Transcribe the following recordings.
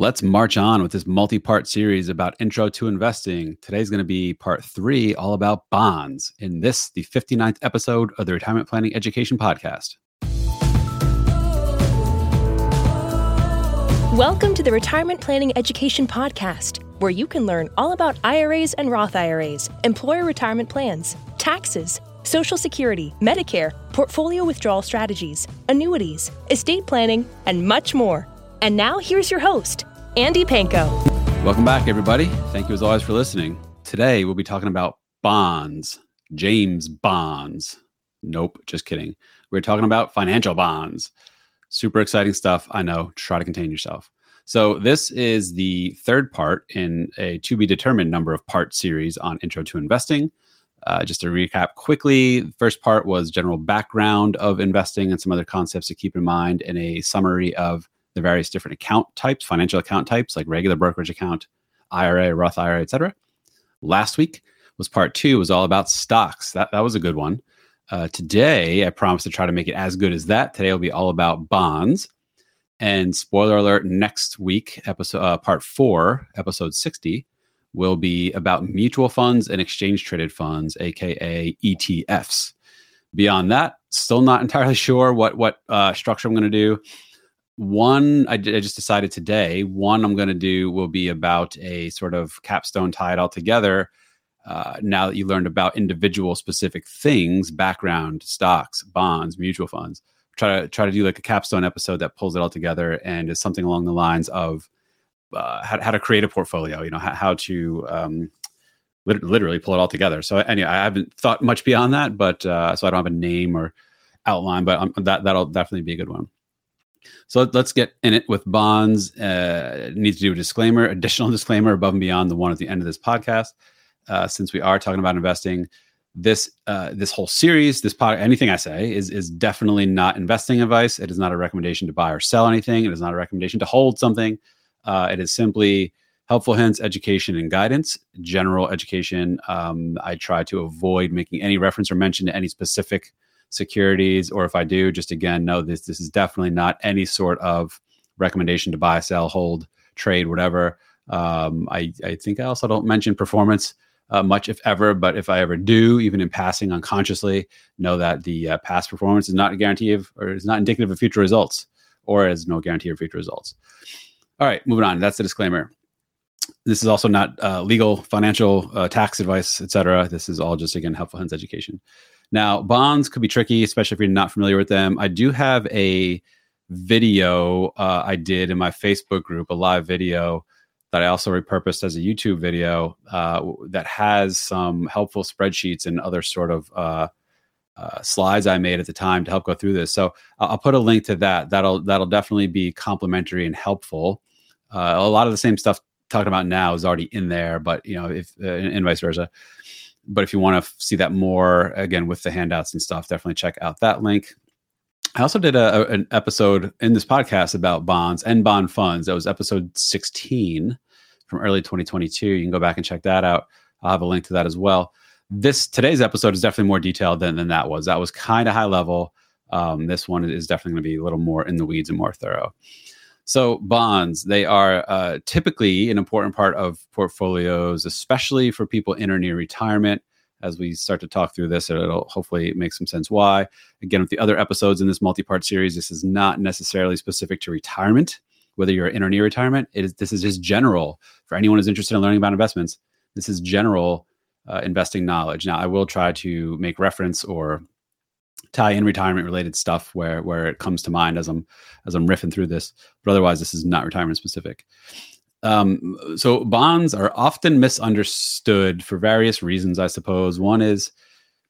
Let's march on with this multi part series about intro to investing. Today's going to be part three, all about bonds, in this, the 59th episode of the Retirement Planning Education Podcast. Welcome to the Retirement Planning Education Podcast, where you can learn all about IRAs and Roth IRAs, employer retirement plans, taxes, Social Security, Medicare, portfolio withdrawal strategies, annuities, estate planning, and much more. And now here's your host, Andy Panko. Welcome back, everybody. Thank you as always for listening. Today, we'll be talking about bonds, James bonds. Nope, just kidding. We're talking about financial bonds. Super exciting stuff. I know. Try to contain yourself. So, this is the third part in a to be determined number of part series on Intro to Investing. Uh, just to recap quickly, the first part was general background of investing and some other concepts to keep in mind, and a summary of the various different account types, financial account types like regular brokerage account, IRA, Roth IRA, etc. Last week was part two, was all about stocks. That that was a good one. Uh, today, I promise to try to make it as good as that. Today will be all about bonds. And spoiler alert: next week, episode uh, part four, episode sixty, will be about mutual funds and exchange traded funds, aka ETFs. Beyond that, still not entirely sure what what uh, structure I'm going to do. One, I, I, just decided today. One, I'm going to do will be about a sort of capstone tie it all together. Uh, now that you learned about individual specific things, background, stocks, bonds, mutual funds, try to try to do like a capstone episode that pulls it all together and is something along the lines of uh, how, how to create a portfolio, you know, how, how to um, literally pull it all together. So anyway, I haven't thought much beyond that, but uh, so I don't have a name or outline, but um, that that'll definitely be a good one. So let's get in it with bonds. Uh, need to do a disclaimer, additional disclaimer above and beyond the one at the end of this podcast, uh, since we are talking about investing. This uh, this whole series, this pod, anything I say is is definitely not investing advice. It is not a recommendation to buy or sell anything. It is not a recommendation to hold something. Uh, it is simply helpful hints, education, and guidance. General education. Um, I try to avoid making any reference or mention to any specific securities, or if I do, just again know this. This is definitely not any sort of recommendation to buy, sell, hold, trade, whatever. Um, I, I think I also don't mention performance uh, much, if ever. But if I ever do, even in passing unconsciously, know that the uh, past performance is not a guarantee of, or is not indicative of future results, or is no guarantee of future results. All right, moving on. That's the disclaimer. This is also not uh, legal, financial, uh, tax advice, etc. This is all just again helpful hands education. Now, bonds could be tricky, especially if you're not familiar with them. I do have a video uh, I did in my Facebook group, a live video that I also repurposed as a YouTube video uh, that has some helpful spreadsheets and other sort of uh, uh, slides I made at the time to help go through this. So I'll, I'll put a link to that. That'll that'll definitely be complimentary and helpful. Uh, a lot of the same stuff talking about now is already in there, but you know, if uh, and vice versa. But if you want to f- see that more, again with the handouts and stuff, definitely check out that link. I also did a, a, an episode in this podcast about bonds and bond funds. That was episode 16 from early 2022. You can go back and check that out. I'll have a link to that as well. This today's episode is definitely more detailed than, than that was. That was kind of high level. Um, this one is definitely going to be a little more in the weeds and more thorough. So bonds, they are uh, typically an important part of portfolios, especially for people in or near retirement. As we start to talk through this, it'll hopefully make some sense why. Again, with the other episodes in this multi-part series, this is not necessarily specific to retirement. Whether you're in or near retirement, it is this is just general for anyone who's interested in learning about investments. This is general uh, investing knowledge. Now, I will try to make reference or tie in retirement related stuff where where it comes to mind as I'm as I'm riffing through this. But otherwise, this is not retirement specific. Um, so bonds are often misunderstood for various reasons, I suppose. One is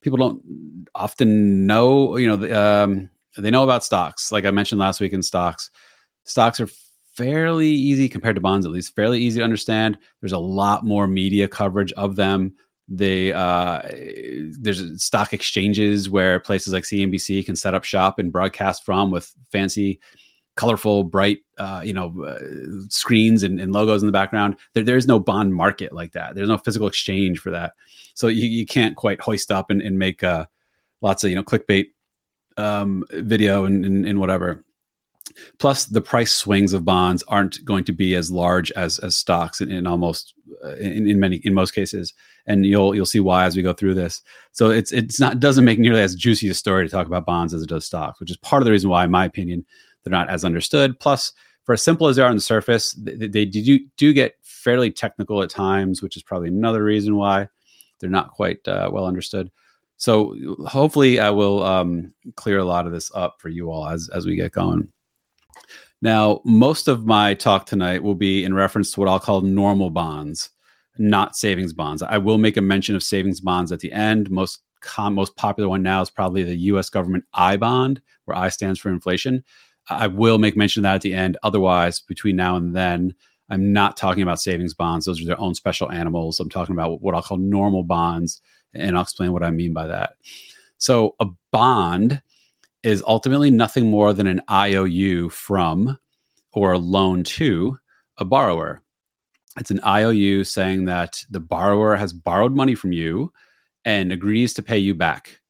people don't often know, you know, um, they know about stocks. Like I mentioned last week in stocks, stocks are fairly easy compared to bonds, at least fairly easy to understand. There's a lot more media coverage of them they uh, there's stock exchanges where places like CNBC can set up shop and broadcast from with fancy, colorful, bright, uh, you know, uh, screens and, and, logos in the background. There, there's no bond market like that. There's no physical exchange for that. So you, you can't quite hoist up and, and make uh, lots of you know clickbait um, video and, and, and whatever. Plus, the price swings of bonds aren't going to be as large as as stocks in, in almost uh, in, in many in most cases, and you'll you'll see why as we go through this. So it's it's not doesn't make nearly as juicy a story to talk about bonds as it does stocks, which is part of the reason why, in my opinion, they're not as understood. Plus, for as simple as they are on the surface, they, they do do get fairly technical at times, which is probably another reason why they're not quite uh, well understood. So hopefully, I will um, clear a lot of this up for you all as as we get going. Now, most of my talk tonight will be in reference to what I'll call normal bonds, not savings bonds. I will make a mention of savings bonds at the end. Most com- most popular one now is probably the U.S. government I bond, where I stands for inflation. I will make mention of that at the end. Otherwise, between now and then, I'm not talking about savings bonds. Those are their own special animals. I'm talking about what I'll call normal bonds, and I'll explain what I mean by that. So, a bond is ultimately nothing more than an IOU from or a loan to a borrower. It's an IOU saying that the borrower has borrowed money from you and agrees to pay you back.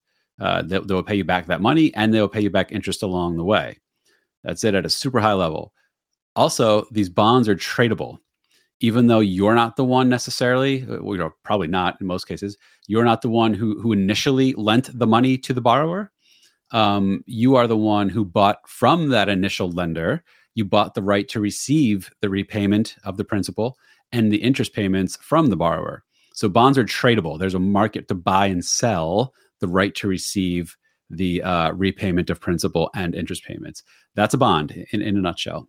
Uh, they, they will pay you back that money and they'll pay you back interest along the way. That's it at a super high level. Also, these bonds are tradable. Even though you're not the one necessarily, uh, well, you're probably not in most cases, you're not the one who, who initially lent the money to the borrower um, you are the one who bought from that initial lender. You bought the right to receive the repayment of the principal and the interest payments from the borrower. So bonds are tradable. There's a market to buy and sell the right to receive the uh, repayment of principal and interest payments. That's a bond in, in a nutshell.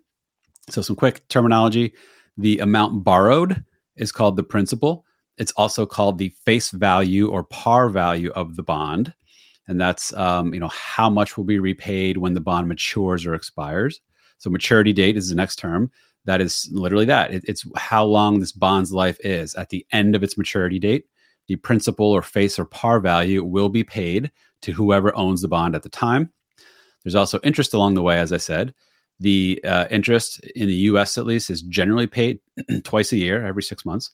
So, some quick terminology the amount borrowed is called the principal. It's also called the face value or par value of the bond and that's um, you know how much will be repaid when the bond matures or expires. So maturity date is the next term. That is literally that. It, it's how long this bond's life is. At the end of its maturity date, the principal or face or par value will be paid to whoever owns the bond at the time. There's also interest along the way, as I said. The uh, interest in the U.S. at least is generally paid twice a year, every six months.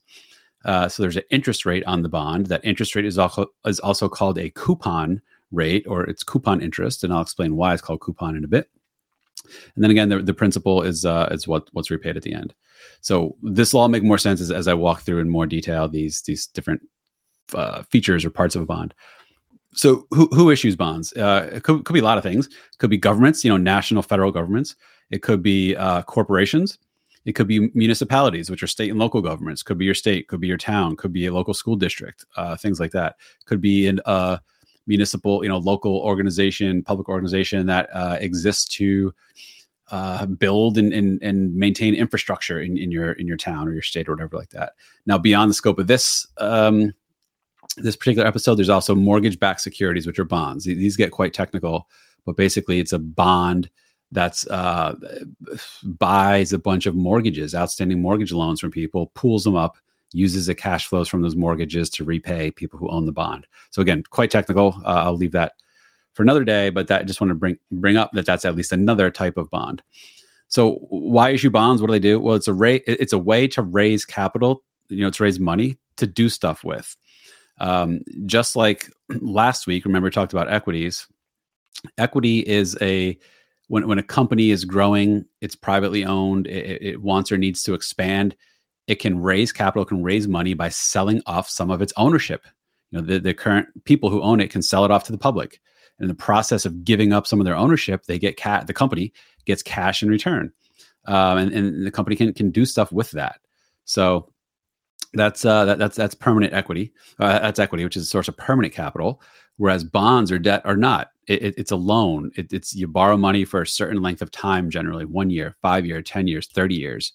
Uh, so there's an interest rate on the bond. That interest rate is also is also called a coupon rate or it's coupon interest, and I'll explain why it's called coupon in a bit. And then again, the, the principal is uh, is what what's repaid at the end. So this will all make more sense as, as I walk through in more detail these these different uh, features or parts of a bond. So who who issues bonds? Uh, it could, could be a lot of things. It could be governments, you know, national federal governments. It could be uh, corporations. It could be municipalities, which are state and local governments. Could be your state. Could be your town. Could be a local school district. Uh, things like that. Could be in uh, municipal, you know, local organization, public organization that uh, exists to uh, build and, and, and maintain infrastructure in, in your in your town or your state or whatever like that. Now, beyond the scope of this um, this particular episode, there's also mortgage-backed securities, which are bonds. These get quite technical, but basically, it's a bond that's uh, buys a bunch of mortgages, outstanding mortgage loans from people, pools them up, uses the cash flows from those mortgages to repay people who own the bond. So again, quite technical. Uh, I'll leave that for another day, but that just want to bring bring up that that's at least another type of bond. So why issue bonds? What do they do? Well, it's a it's a way to raise capital, you know, to raise money to do stuff with. Um, just like last week, remember we talked about equities. Equity is a when when a company is growing, it's privately owned, it, it wants or needs to expand it can raise capital, can raise money by selling off some of its ownership. You know, the, the current people who own it can sell it off to the public. And in the process of giving up some of their ownership, they get cat. The company gets cash in return, um, and, and the company can can do stuff with that. So that's uh, that, that's that's permanent equity. Uh, that's equity, which is a source of permanent capital. Whereas bonds or debt are not. It, it, it's a loan. It, it's you borrow money for a certain length of time, generally one year, five year, ten years, thirty years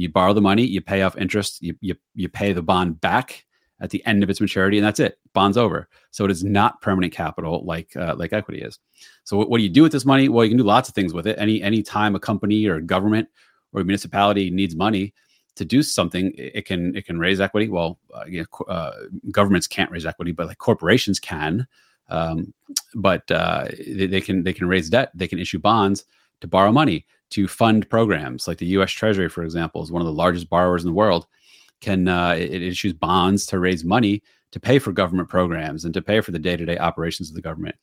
you borrow the money, you pay off interest, you, you, you pay the bond back at the end of its maturity, and that's it. Bond's over. So it is not permanent capital like uh, like equity is. So what, what, do you do with this money? Well, you can do lots of things with it. Any any time a company or a government or a municipality needs money to do something, it can it can raise equity. Well, uh, you know, uh, governments can't raise equity, but like corporations can. Um, but uh, they, they can they can raise debt. They can issue bonds to borrow money to fund programs like the U.S. Treasury, for example, is one of the largest borrowers in the world. Can uh, it, issues bonds to raise money to pay for government programs and to pay for the day-to-day operations of the government.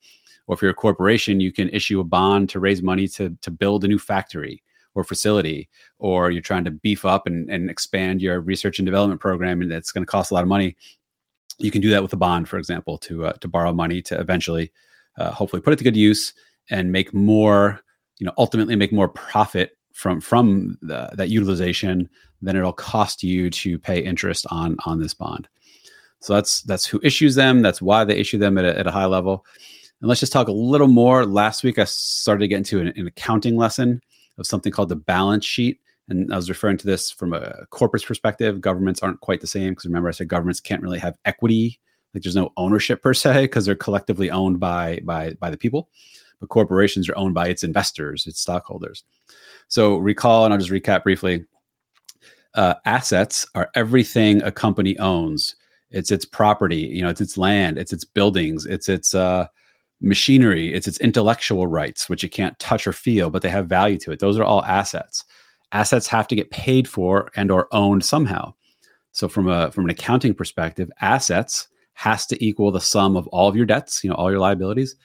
Or if you're a corporation, you can issue a bond to raise money to, to build a new factory or facility, or you're trying to beef up and, and expand your research and development program, and it's going to cost a lot of money. You can do that with a bond, for example, to uh, to borrow money to eventually, uh, hopefully, put it to good use and make more, you know, ultimately make more profit from from the, that utilization than it'll cost you to pay interest on on this bond. So that's that's who issues them. That's why they issue them at a, at a high level. And let's just talk a little more. Last week, I started to get into an, an accounting lesson of something called the balance sheet. And I was referring to this from a corporate perspective. Governments aren't quite the same because remember, I said governments can't really have equity. Like there's no ownership per se because they're collectively owned by by by the people. But corporations are owned by its investors, its stockholders. So recall, and I'll just recap briefly. Uh, assets are everything a company owns. It's its property, you know, it's its land, it's its buildings, it's its uh, machinery, it's its intellectual rights, which you can't touch or feel, but they have value to it. Those are all assets. Assets have to get paid for and or owned somehow. So from a from an accounting perspective, assets has to equal the sum of all of your debts, you know, all your liabilities,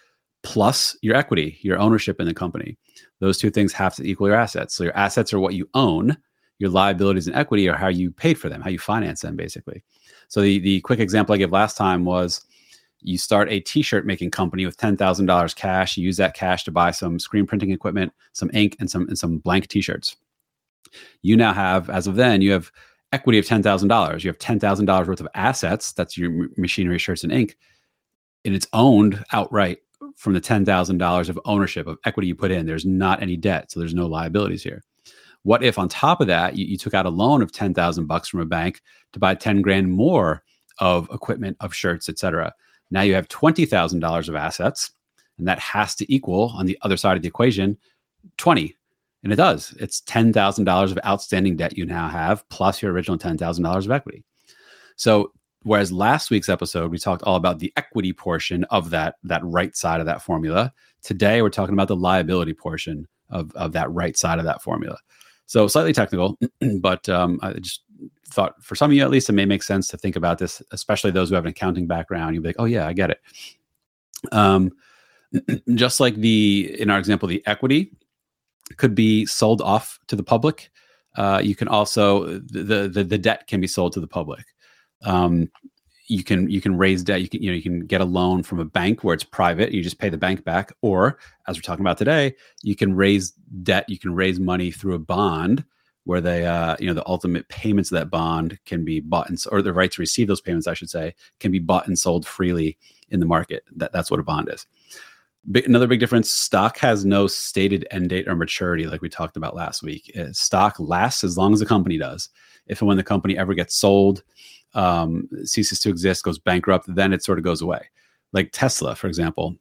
plus your equity, your ownership in the company. Those two things have to equal your assets. So your assets are what you own, your liabilities and equity are how you paid for them, how you finance them, basically. So the the quick example I gave last time was you start a t-shirt making company with $10,000 cash, you use that cash to buy some screen printing equipment, some ink and some and some blank t-shirts. You now have as of then you have equity of $10,000. You have $10,000 worth of assets, that's your machinery, shirts and ink, and it's owned outright from the $10,000 of ownership of equity you put in. There's not any debt, so there's no liabilities here. What if on top of that you, you took out a loan of 10,000 bucks from a bank to buy 10 grand more of equipment, of shirts, etc. Now you have $20,000 of assets, and that has to equal on the other side of the equation 20. And it does. It's $10,000 of outstanding debt you now have, plus your original $10,000 of equity. So, whereas last week's episode, we talked all about the equity portion of that, that right side of that formula. Today, we're talking about the liability portion of, of that right side of that formula. So, slightly technical, but um, I just thought for some of you at least it may make sense to think about this especially those who have an accounting background you'll be like oh yeah i get it um, just like the in our example the equity could be sold off to the public uh, you can also the, the the debt can be sold to the public um, you can you can raise debt. You can you know you can get a loan from a bank where it's private. You just pay the bank back. Or as we're talking about today you can raise debt. You can raise money through a bond where they uh, you know the ultimate payments of that bond can be bought and or the right to receive those payments i should say can be bought and sold freely in the market. That, that's what a bond is. Big, another big difference stock has no stated end date or maturity like we talked about last week. Uh, stock lasts as long as the company does. If and when the company ever gets sold um, ceases to exist goes bankrupt then it sort of goes away like tesla for example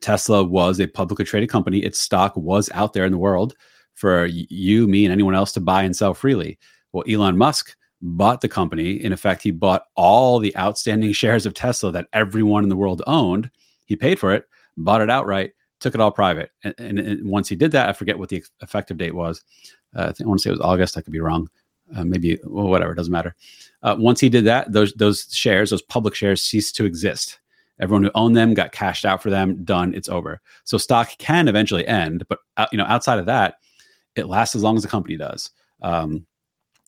tesla was a publicly traded company its stock was out there in the world for you, me, and anyone else to buy and sell freely. Well, Elon Musk bought the company. In effect, he bought all the outstanding shares of Tesla that everyone in the world owned. He paid for it, bought it outright, took it all private. And, and, and once he did that, I forget what the effective date was. Uh, I, think, I want to say it was August. I could be wrong. Uh, maybe well, whatever. It doesn't matter. Uh, once he did that, those those shares, those public shares, ceased to exist. Everyone who owned them got cashed out for them. Done. It's over. So stock can eventually end, but uh, you know, outside of that, it lasts as long as the company does. Um,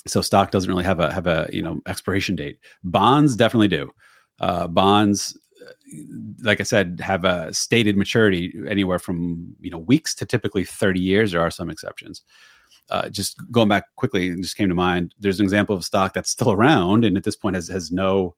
so stock doesn't really have a have a you know expiration date. Bonds definitely do. Uh, bonds, uh, like I said, have a stated maturity anywhere from you know weeks to typically thirty years. There are some exceptions. Uh, just going back quickly, it just came to mind. There's an example of stock that's still around, and at this point has has no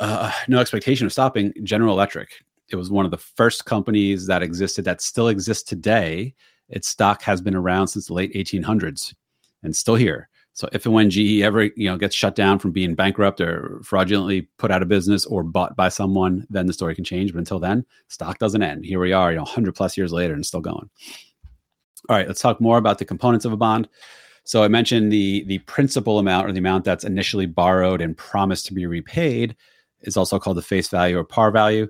uh, no expectation of stopping. General Electric. It was one of the first companies that existed that still exists today its stock has been around since the late 1800s and still here. So if and when GE ever you know gets shut down from being bankrupt or fraudulently put out of business or bought by someone, then the story can change. But until then, stock doesn't end. Here we are, you know, 100 plus years later and still going. All right, let's talk more about the components of a bond. So I mentioned the the principal amount or the amount that's initially borrowed and promised to be repaid is also called the face value or par value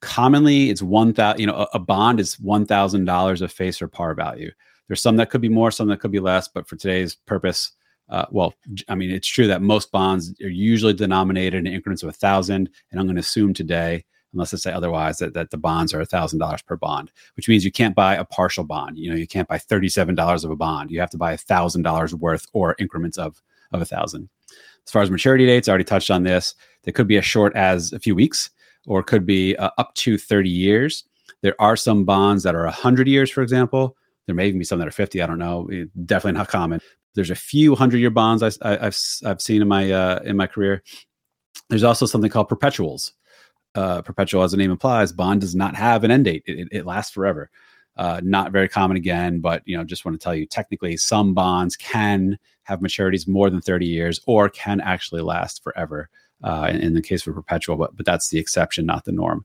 commonly it's one thousand you know a, a bond is one thousand dollars of face or par value there's some that could be more some that could be less but for today's purpose uh, well i mean it's true that most bonds are usually denominated in increments of a thousand and i'm going to assume today unless they say otherwise that, that the bonds are $1,000 per bond, which means you can't buy a partial bond. You know, you can't buy $37 of a bond. You have to buy $1,000 worth or increments of, of a thousand. As far as maturity dates, I already touched on this. They could be as short as a few weeks or could be uh, up to 30 years. There are some bonds that are 100 years, for example. There may even be some that are 50. I don't know. Definitely not common. There's a few hundred year bonds I, have I've seen in my uh, in my career. There's also something called perpetuals. Uh, perpetual, as the name implies, bond does not have an end date. It, it, it lasts forever. Uh, not very common again, but you know, just want to tell you, technically, some bonds can have maturities more than 30 years or can actually last forever. Uh, in, in, the case of perpetual, but but that's the exception, not the norm.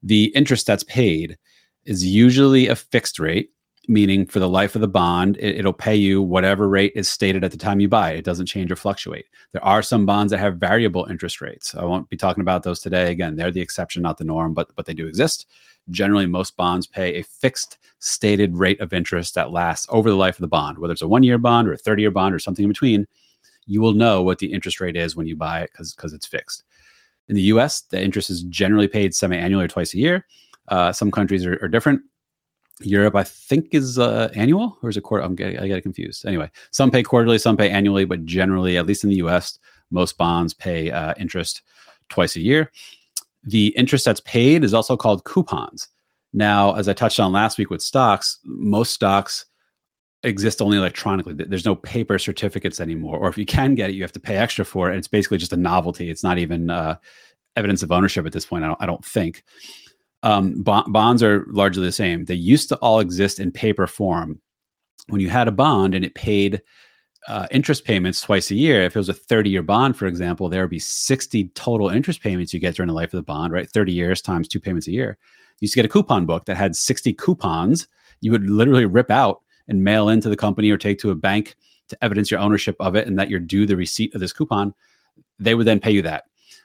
The interest that's paid is usually a fixed rate, meaning for the life of the bond, it, will pay you whatever rate is stated at the time you buy. It doesn't change or fluctuate. There are some bonds that have variable interest rates. I won't be talking about those today. Again, they're the exception, not the norm, but but they do exist. Generally, most bonds pay a fixed stated rate of interest that lasts over the life of the bond, whether it's a one year bond or a 30 year bond or something in between. You will know what the interest rate is when you buy it because because it's fixed. In the US, the interest is generally paid semi annually or twice a year. Uh, some countries are, are, different. Europe, I think, is uh, annual or is it quarter? I'm getting, I get confused. Anyway, some pay quarterly, some pay annually, but generally, at least in the US, most bonds pay uh, interest twice a year. The interest that's paid is also called coupons. Now, as I touched on last week with stocks, most stocks exist only electronically. There's no paper certificates anymore, or if you can get it, you have to pay extra for it. And it's basically just a novelty. It's not even uh, evidence of ownership at this point. I don't, I don't think. Um, bonds are largely the same. They used to all exist in paper form. When you had a bond and it paid uh, interest payments twice a year, if it was a 30 year bond, for example, there would be 60 total interest payments you get during the life of the bond, right? 30 years times two payments a year. You used to get a coupon book that had 60 coupons. You would literally rip out and mail into the company or take to a bank to evidence your ownership of it and that you're due the receipt of this coupon, they would then pay you that.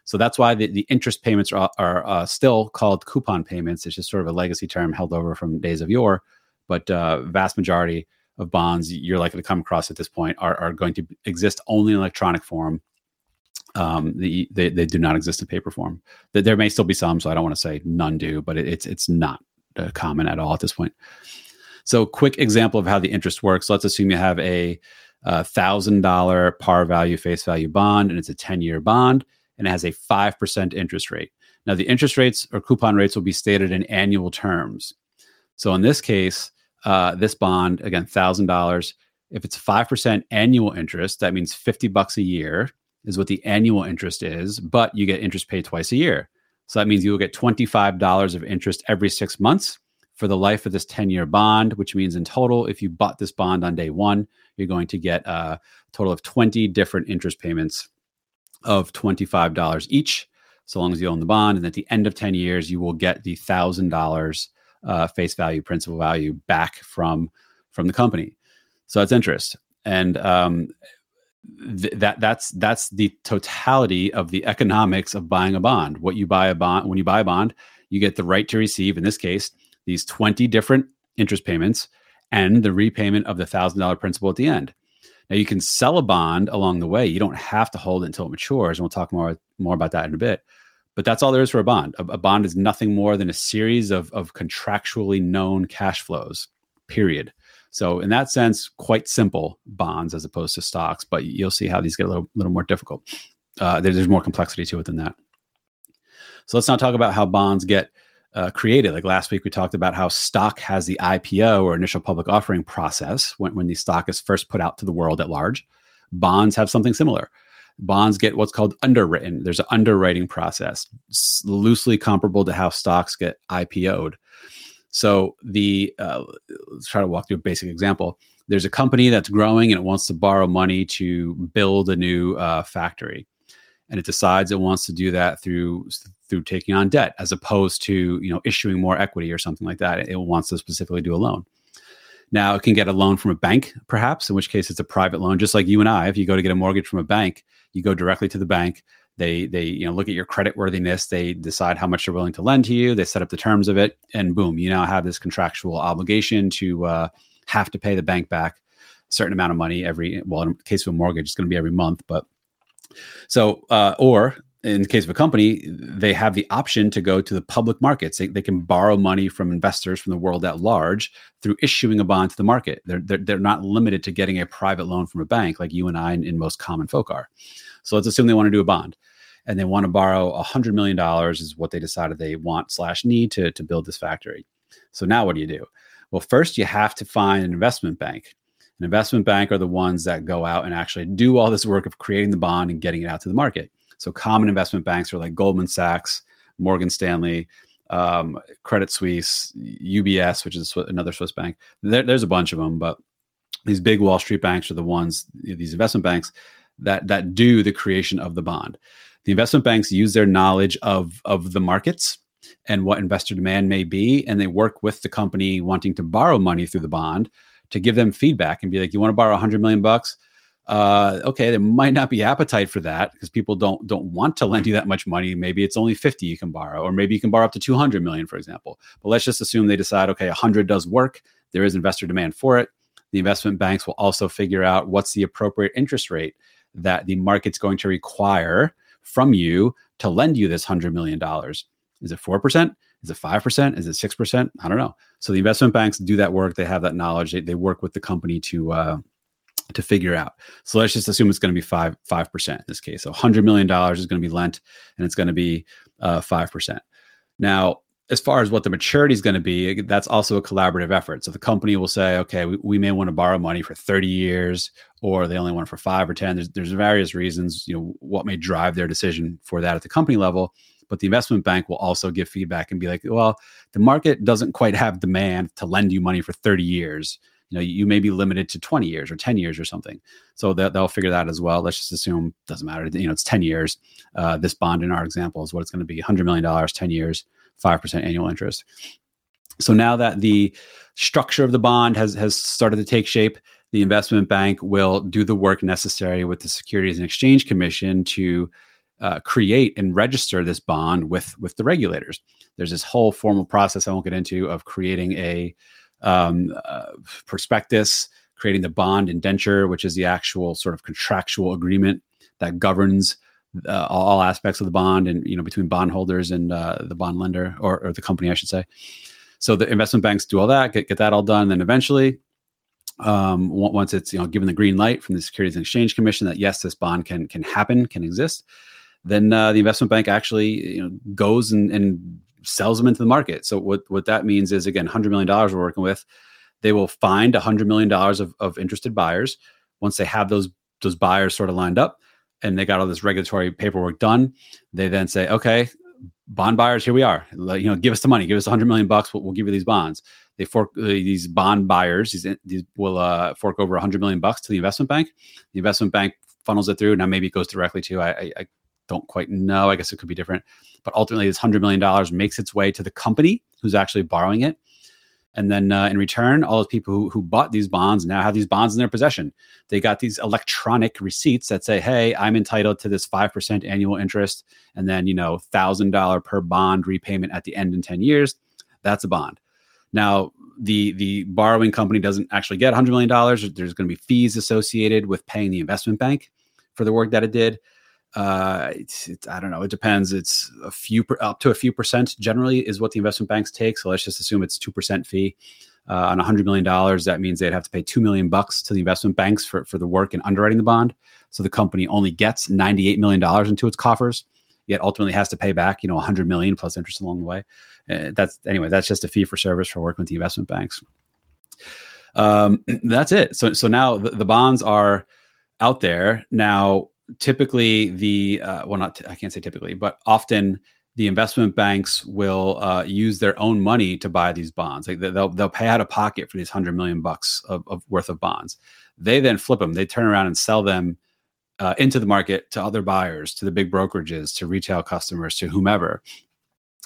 So that's why the, the interest payments are, are uh, still called coupon payments. It's just sort of a legacy term held over from days of yore. But uh, vast majority of bonds you're likely to come across at this point are, are going to exist only in electronic form. Um, the, they, they do not exist in paper form. There may still be some, so I don't want to say none do, but it, it's it's not uh, common at all at this point. So, quick example of how the interest works. Let's assume you have a thousand dollar par value face value bond, and it's a ten year bond, and it has a five percent interest rate. Now, the interest rates or coupon rates will be stated in annual terms. So, in this case, uh, this bond again, thousand dollars. If it's five percent annual interest, that means fifty bucks a year is what the annual interest is, but you get interest paid twice a year. So that means you will get $25 of interest every six months for the life of this 10 year bond, which means in total, if you bought this bond on day one, you're going to get a total of 20 different interest payments of $25 each, so long as you own the bond. And at the end of 10 years, you will get the $1,000 uh, face value, principal value back from, from the company. So that's interest. And um, th- that that's that's the totality of the economics of buying a bond. What you buy a bond when you buy a bond, you get the right to receive. In this case, these 20 different interest payments and the repayment of the $1,000 principal at the end. Now, you can sell a bond along the way. You don't have to hold it until it matures. And we'll talk more, more about that in a bit. But that's all there is for a bond. A, a bond is nothing more than a series of, of contractually known cash flows, period. So, in that sense, quite simple bonds as opposed to stocks. But you'll see how these get a little, little more difficult. Uh, there's more complexity to it than that. So, let's now talk about how bonds get uh, created. Like last week, we talked about how stock has the IPO or initial public offering process when, when the stock is first put out to the world at large. Bonds have something similar. Bonds get what's called underwritten. There's an underwriting process, loosely comparable to how stocks get IPO'd. So the uh, let's try to walk through a basic example. There's a company that's growing and it wants to borrow money to build a new uh, factory and it decides it wants to do that through through taking on debt as opposed to you know issuing more equity or something like that. It wants to specifically do a loan. Now it can get a loan from a bank perhaps in which case it's a private loan just like you and i. If you go to get a mortgage from a bank you go directly to the bank. They they you know look at your credit worthiness. They decide how much they're willing to lend to you. They set up the terms of it. And boom you now have this contractual obligation to uh, have to pay the bank back a certain amount of money every well in case of a mortgage it's going to be every month but so, uh, or in the case of a company, they have the option to go to the public markets. They, they can borrow money from investors from the world at large through issuing a bond to the market. They're, they're, they're not limited to getting a private loan from a bank like you and I and, and most common folk are. So let's assume they want to do a bond and they want to borrow $100 million is what they decided they want slash need to, to build this factory. So now what do you do? Well, first you have to find an investment bank. An investment bank are the ones that go out and actually do all this work of creating the bond and getting it out to the market. So common investment banks are like Goldman Sachs, Morgan Stanley, um, Credit Suisse, UBS, which is another Swiss bank. There, there's a bunch of them, but these big Wall Street banks are the ones, these investment banks that that do the creation of the bond. The investment banks use their knowledge of of the markets and what investor demand may be, and they work with the company wanting to borrow money through the bond to give them feedback and be like, "You want to borrow 100 million bucks? Uh, okay, there might not be appetite for that because people don't don't want to lend you that much money. Maybe it's only 50 you can borrow, or maybe you can borrow up to 200 million, for example. But let's just assume they decide, okay, 100 does work. There is investor demand for it. The investment banks will also figure out what's the appropriate interest rate that the market's going to require from you to lend you this $100 million. Is it 4%? Is it 5%? Is it 6%? I don't know. So the investment banks do that work. They have that knowledge. They, they work with the company to, uh, to figure out. So let's just assume it's going to be five five percent in this case. So hundred million dollars is going to be lent, and it's going to be uh, five uh, percent. Now, as far as what the maturity is going to be, that's also a collaborative effort. So the company will say, okay, we, we may want to borrow money for 30 years, or they only want it for five or 10. There's, there's various reasons, you know, what may drive their decision for that at the company level. But the investment bank will also give feedback and be like, well, the market doesn't quite have demand to lend you money for 30 years you know you may be limited to 20 years or 10 years or something. So they'll, they'll figure that as well. Let's just assume doesn't matter you know it's 10 years. Uh, this bond in our example is what it's going to be $100 million 10 years 5% annual interest. So now that the structure of the bond has has started to take shape the investment bank will do the work necessary with the securities and exchange commission to uh, create and register this bond with with the regulators. There's this whole formal process i won't get into of creating a um, uh, prospectus, creating the bond indenture, which is the actual sort of contractual agreement that governs uh, all aspects of the bond and you know between bondholders and uh, the bond lender or, or, the company, I should say. So the investment banks do all that, get, get that all done, and then eventually, um, once it's you know given the green light from the Securities and Exchange Commission that yes, this bond can can happen, can exist, then uh, the investment bank actually you know goes and, and sells them into the market. So what what that means is again, hundred million dollars we're working with. They will find hundred million dollars of, of interested buyers. Once they have those those buyers sort of lined up, and they got all this regulatory paperwork done, they then say, okay, bond buyers, here we are. You know, give us the money, give us hundred million bucks. We'll, we'll, give you these bonds. They fork uh, these bond buyers. These, these will uh, fork over hundred million bucks to the investment bank. The investment bank funnels it through. Now maybe it goes directly to I, I don't quite know. I guess it could be different. But ultimately, this $100 million makes its way to the company who's actually borrowing it. And then uh, in return, all those people who, who bought these bonds now have these bonds in their possession. They got these electronic receipts that say, hey, I'm entitled to this 5% annual interest. And then, you know, $1,000 per bond repayment at the end in 10 years. That's a bond. Now, the the borrowing company doesn't actually get $100 million. There's going to be fees associated with paying the investment bank for the work that it did uh it's, it's, i don't know it depends. It's a few per, up to a few percent generally is what the investment banks take. So let's just assume it's 2% fee uh, on 100 million dollars. That means they'd have to pay 2 million bucks to the investment banks for, for the work in underwriting the bond. So the company only gets 98 million dollars into its coffers yet ultimately has to pay back you know 100 million plus interest along the way. Uh, that's anyway that's just a fee for service for working with the investment banks. Um, that's it. So so now the, the bonds are out there. Now typically the uh, well not t- I can't say typically but often the investment banks will uh, use their own money to buy these bonds. Like they'll, they'll pay out of pocket for these 100 million bucks of, of worth of bonds. They then flip them they turn around and sell them uh, into the market to other buyers to the big brokerages to retail customers to whomever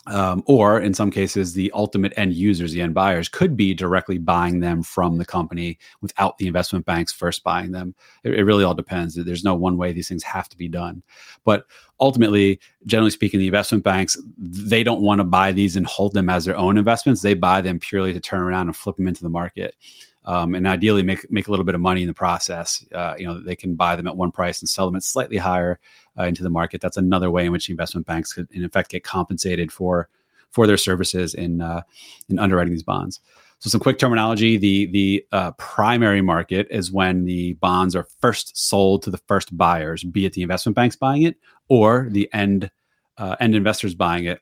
um, or in some cases, the ultimate end users, the end buyers, could be directly buying them from the company without the investment banks first buying them. It, it, really all depends. There's no one way these things have to be done. But ultimately, generally speaking, the investment banks they don't want to buy these and hold them as their own investments. They buy them purely to turn around and flip them into the market. Um, and ideally make make a little bit of money in the process. Uh, you know, they can buy them at one price and sell them at slightly higher uh, into the market. That's another way in which investment banks could, in effect, get compensated for for their services in uh, in underwriting these bonds. So, some quick terminology: the the uh, primary market is when the bonds are first sold to the first buyers, be it the investment banks buying it or the end uh, end investors buying it.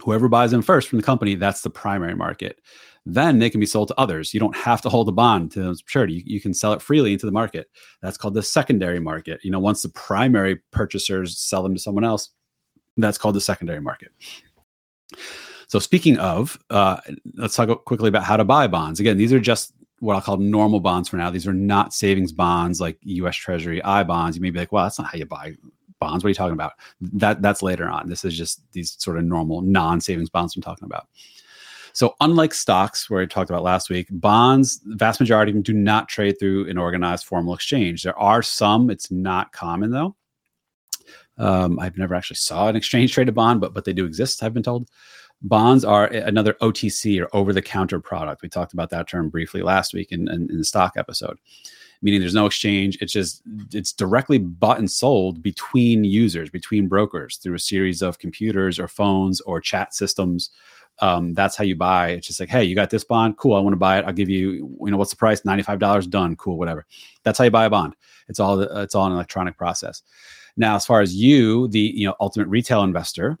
Whoever buys them first from the company, that's the primary market then they can be sold to others. You don't have to hold a bond to maturity. You, you, can sell it freely into the market. That's called the secondary market. You know, once the primary purchasers sell them to someone else, that's called the secondary market. So, speaking of, uh, let's talk quickly about how to buy bonds. Again, these are just what I'll call normal bonds for now. These are not savings bonds like U.S. Treasury I bonds. You may be like, well, that's not how you buy bonds. What are you talking about? That that's later on. This is just these sort of normal non-savings bonds I'm talking about. So, unlike stocks, where I talked about last week, bonds, the vast majority of them do not trade through an organized formal exchange. There are some, it's not common though. Um, I've never actually saw an exchange traded bond, but but they do exist. I've been told. Bonds are another OTC or over the counter product. We talked about that term briefly last week in, in, in the stock episode meaning there's no exchange it's just it's directly bought and sold between users between brokers through a series of computers or phones or chat systems um, that's how you buy. It's just like, hey, you got this bond, cool. I want to buy it. I'll give you, you know, what's the price? Ninety five dollars, done, cool, whatever. That's how you buy a bond. It's all it's all an electronic process. Now, as far as you, the you know ultimate retail investor,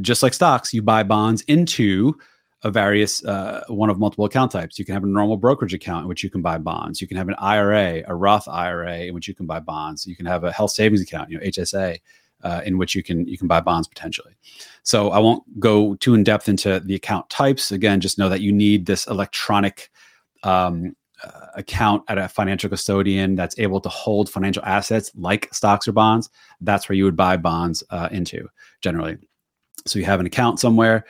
just like stocks, you buy bonds into a various uh, one of multiple account types. You can have a normal brokerage account in which you can buy bonds. You can have an IRA, a Roth IRA in which you can buy bonds. You can have a health savings account, you know, HSA uh, in which you can you can buy bonds potentially. So I won't go too in depth into the account types. Again, just know that you need this electronic um, uh, account at a financial custodian that's able to hold financial assets like stocks or bonds. That's where you would buy bonds uh, into generally. So you have an account somewhere,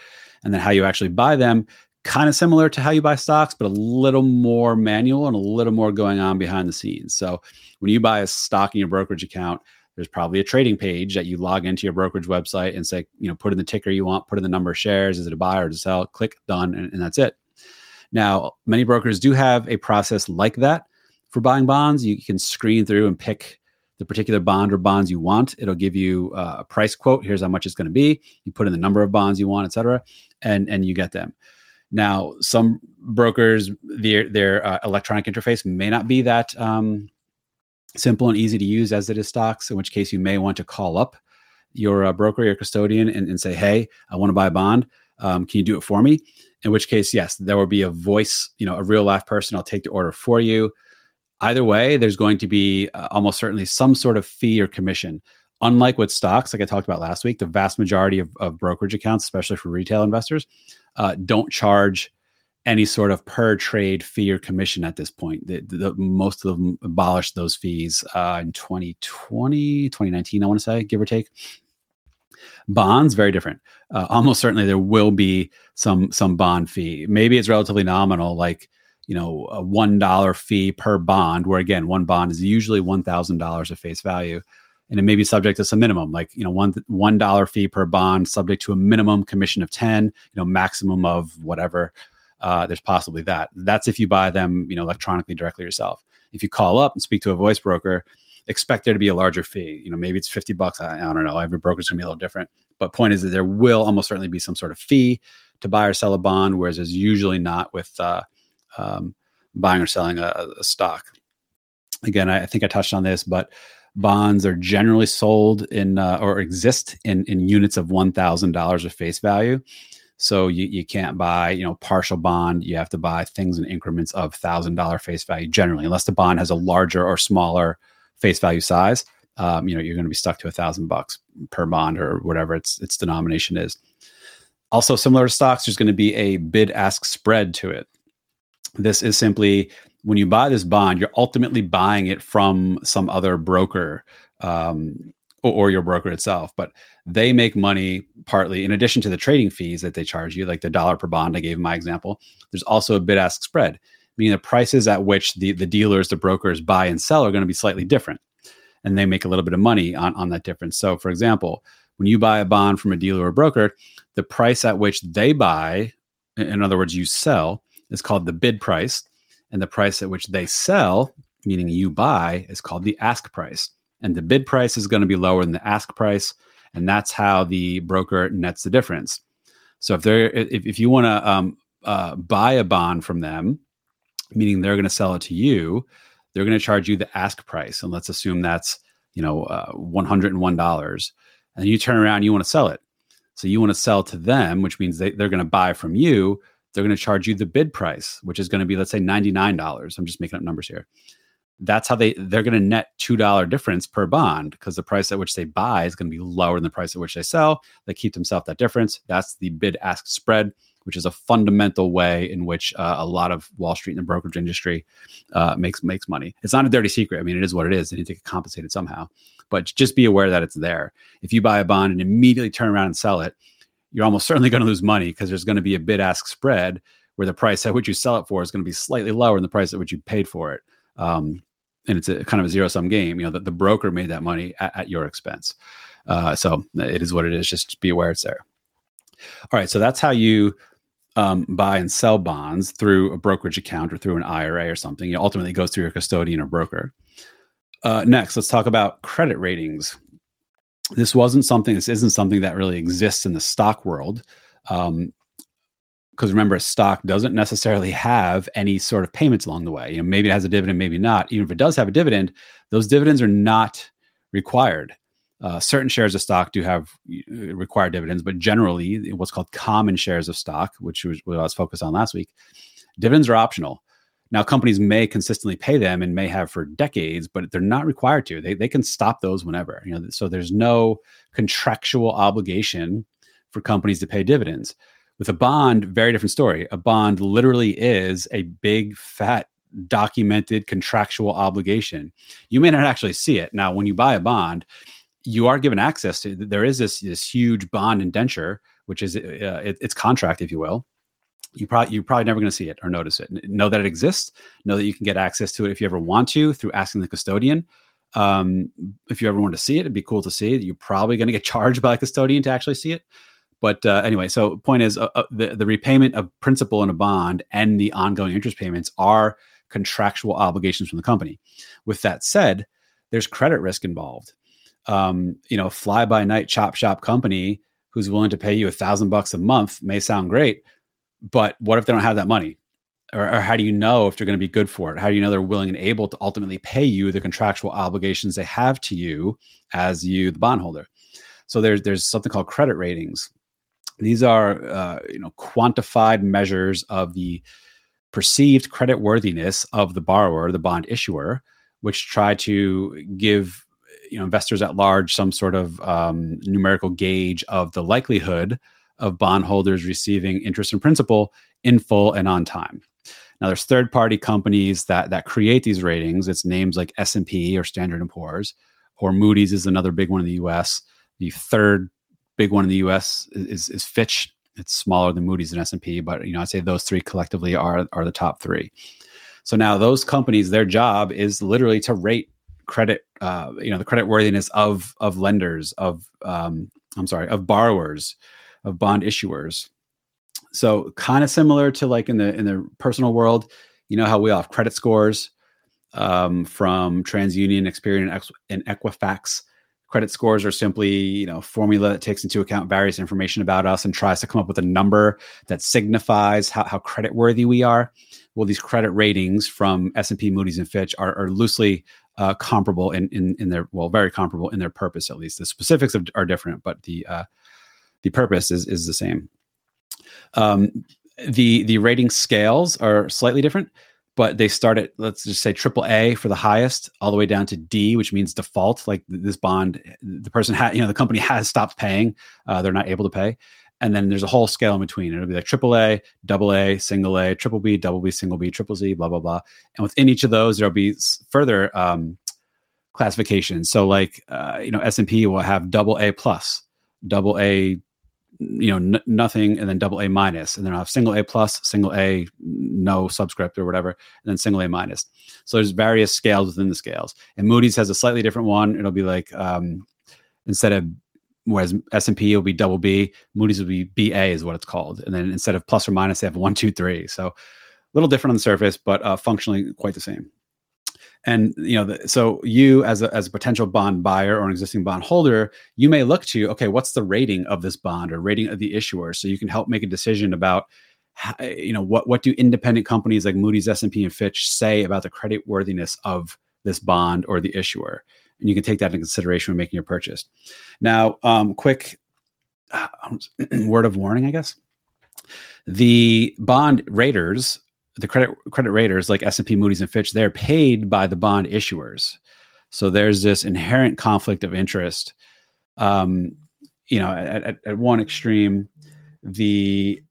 and then how you actually buy them. Kind of similar to how you buy stocks, but a little more manual and a little more going on behind the scenes. So, when you buy a stock in your brokerage account, there's probably a trading page that you log into your brokerage website and say, you know, put in the ticker you want, put in the number of shares. Is it a buy or to sell? Click done, and, and that's it. Now, many brokers do have a process like that for buying bonds. You can screen through and pick the particular bond or bonds you want. It'll give you uh, a price quote. Here's how much it's going to be. You put in the number of bonds you want, et cetera, and and you get them. Now, some brokers, their their uh, electronic interface may not be that um, simple and easy to use as it is stocks, in which case you may want to call up your uh, broker, your custodian, and, and, say, hey, I want to buy a bond. Um, can you do it for me? In which case, yes, there will be a voice, you know, a real life person. I'll take the order for you. Either way, there's going to be uh, almost certainly some sort of fee or commission. Unlike with stocks, like I talked about last week, the vast majority of, of brokerage accounts, especially for retail investors, uh, don't charge any sort of per trade fee or commission at this point. The, the, most of them abolished those fees uh, in 2020, 2019, I want to say, give or take. Bonds, very different. Uh, almost certainly there will be some some bond fee. Maybe it's relatively nominal, like you know a one dollar fee per bond. Where again, one bond is usually one thousand dollars of face value, and it may be subject to some minimum, like you know one one dollar fee per bond, subject to a minimum commission of ten, you know maximum of whatever uh, there's possibly that. That's if you buy them, you know, electronically directly yourself. If you call up and speak to a voice broker, expect there to be a larger fee. You know, maybe it's 50 bucks. I, I don't know. Every broker's gonna be a little different. But point is that there will almost certainly be some sort of fee to buy or sell a bond, whereas there's usually not with uh, um, buying or selling a, a stock. Again, I, I, think I touched on this, but bonds are generally sold in uh, or exist in in units of one thousand dollars of face value. So you, you can't buy, you know, partial bond. You have to buy things in increments of thousand dollar face value generally, unless the bond has a larger or smaller face value size. Um, you know, you're going to be stuck to a thousand bucks per bond or whatever its its denomination is. Also, similar to stocks, there's going to be a bid ask spread to it. This is simply when you buy this bond, you're ultimately buying it from some other broker. Um, or, your broker itself. But they make money partly in addition to the trading fees that they charge you, like the dollar per bond. I gave my example. There's also a bid ask spread, meaning the prices at which the, the dealers, the brokers buy and sell are going to be slightly different. And they make a little bit of money on, on that difference. So, for example, when you buy a bond from a dealer or broker, the price at which they buy, in other words, you sell, is called the bid price. and the price at which they sell, meaning you buy, is called the ask price. And the bid price is going to be lower than the ask price, and that's how the broker nets the difference. So if they're if, if you want to um, uh, buy a bond from them, meaning they're going to sell it to you, they're going to charge you the ask price, and let's assume that's you know uh, one hundred and you turn around you want to sell it. So you want to sell to them, which means they, they're going to buy from you. They're going to charge you the bid price, which is going to be let's say ninety nine dollars. I'm just making up numbers here. That's how they they're going to net two dollar difference per bond because the price at which they buy is going to be lower than the price at which they sell. They keep themselves that difference. That's the bid ask spread which is a fundamental way in which uh, a lot of Wall Street and the brokerage industry uh, makes makes money. It's not a dirty secret. I mean, it is what it is. They need to get compensated somehow. But just be aware that it's there. If you buy a bond and immediately turn around and sell it, you're almost certainly going to lose money because there's going to be a bid ask spread where the price at which you sell it for is going to be slightly lower than the price at which you paid for it. Um, and it's a kind of a zero sum game. You know that the broker made that money at, at your expense. Uh, so it is what it is. Just be aware it's there. All right, so that's how you um, buy and sell bonds through a brokerage account or through an IRA or something. It ultimately goes through your custodian or broker. Uh, next, let's talk about credit ratings. This wasn't something. This isn't something that really exists in the stock world. Um, because remember, a stock doesn't necessarily have any sort of payments along the way. You know, maybe it has a dividend, maybe not. Even if it does have a dividend, those dividends are not required. Uh, certain shares of stock do have uh, required dividends, but generally, what's called common shares of stock, which was what I was focused on last week, dividends are optional. Now, companies may consistently pay them and may have for decades, but they're not required to. They, they can stop those whenever. You know, so there's no contractual obligation for companies to pay dividends. With a bond, very different story. A bond literally is a big, fat, documented contractual obligation. You may not actually see it. Now, when you buy a bond, you are given access to there is this this huge bond indenture which is uh, it, it's contract if you will you probably you're probably never going to see it or notice it know that it exists know that you can get access to it if you ever want to through asking the custodian um, if you ever want to see it it'd be cool to see it you're probably going to get charged by a custodian to actually see it but uh, anyway so point is uh, uh, the, the repayment of principal in a bond and the ongoing interest payments are contractual obligations from the company with that said there's credit risk involved um, you know, fly by night chop shop company who's willing to pay you a thousand bucks a month may sound great, but what if they don't have that money? Or, or how do you know if they're going to be good for it? How do you know they're willing and able to ultimately pay you the contractual obligations they have to you as you, the bondholder? So there's there's something called credit ratings. These are uh, you know quantified measures of the perceived credit worthiness of the borrower, the bond issuer, which try to give you know investors at large some sort of um, numerical gauge of the likelihood of bondholders receiving interest and principal in full and on time. Now, there's third-party companies that that create these ratings. It's names like S&P or Standard and Poor's, or Moody's is another big one in the U.S. The third big one in the U.S. is, is Fitch. It's smaller than Moody's and S&P, but you know I'd say those three collectively are are the top three. So now those companies, their job is literally to rate credit uh, you know the credit worthiness of of lenders of um, i'm sorry of borrowers of bond issuers so kind of similar to like in the in the personal world you know how we all have credit scores um, from transunion experian and equifax credit scores are simply you know formula that takes into account various information about us and tries to come up with a number that signifies how, how credit worthy we are well these credit ratings from s&p moody's and fitch are, are loosely uh, comparable in, in in their well, very comparable in their purpose at least. The specifics of, are different, but the uh, the purpose is is the same. Um, the the rating scales are slightly different, but they start at let's just say triple A for the highest, all the way down to D, which means default. Like this bond, the person had you know the company has stopped paying, uh, they're not able to pay, and then there's a whole scale in between. It'll be like triple A, double A, single A, triple B, double B, single B, triple C, blah blah blah. And within each of those, there'll be further um, classifications. So like uh, you know S and P will have double A plus, double A, you know n- nothing, and then double A minus, and then I'll have single A plus, single A no subscript or whatever, and then single A minus. So there's various scales within the scales. And Moody's has a slightly different one. It'll be like um, instead of whereas S&P will be double B, Moody's will be BA is what it's called. And then instead of plus or minus, they have one, two, three. So a little different on the surface, but uh, functionally quite the same. And you know, the, so you as a as a potential bond buyer or an existing bond holder, you may look to okay, what's the rating of this bond or rating of the issuer, so you can help make a decision about how, you know what what do independent companies like Moody's, S and P, and Fitch say about the credit worthiness of this bond or the issuer, and you can take that into consideration when making your purchase. Now, um, quick uh, word of warning, I guess. The bond raters the credit credit raters like S&P, Moody's and Fitch, they're paid by the bond issuers. So there's this inherent conflict of interest. Um, you know, at, at, at one extreme, the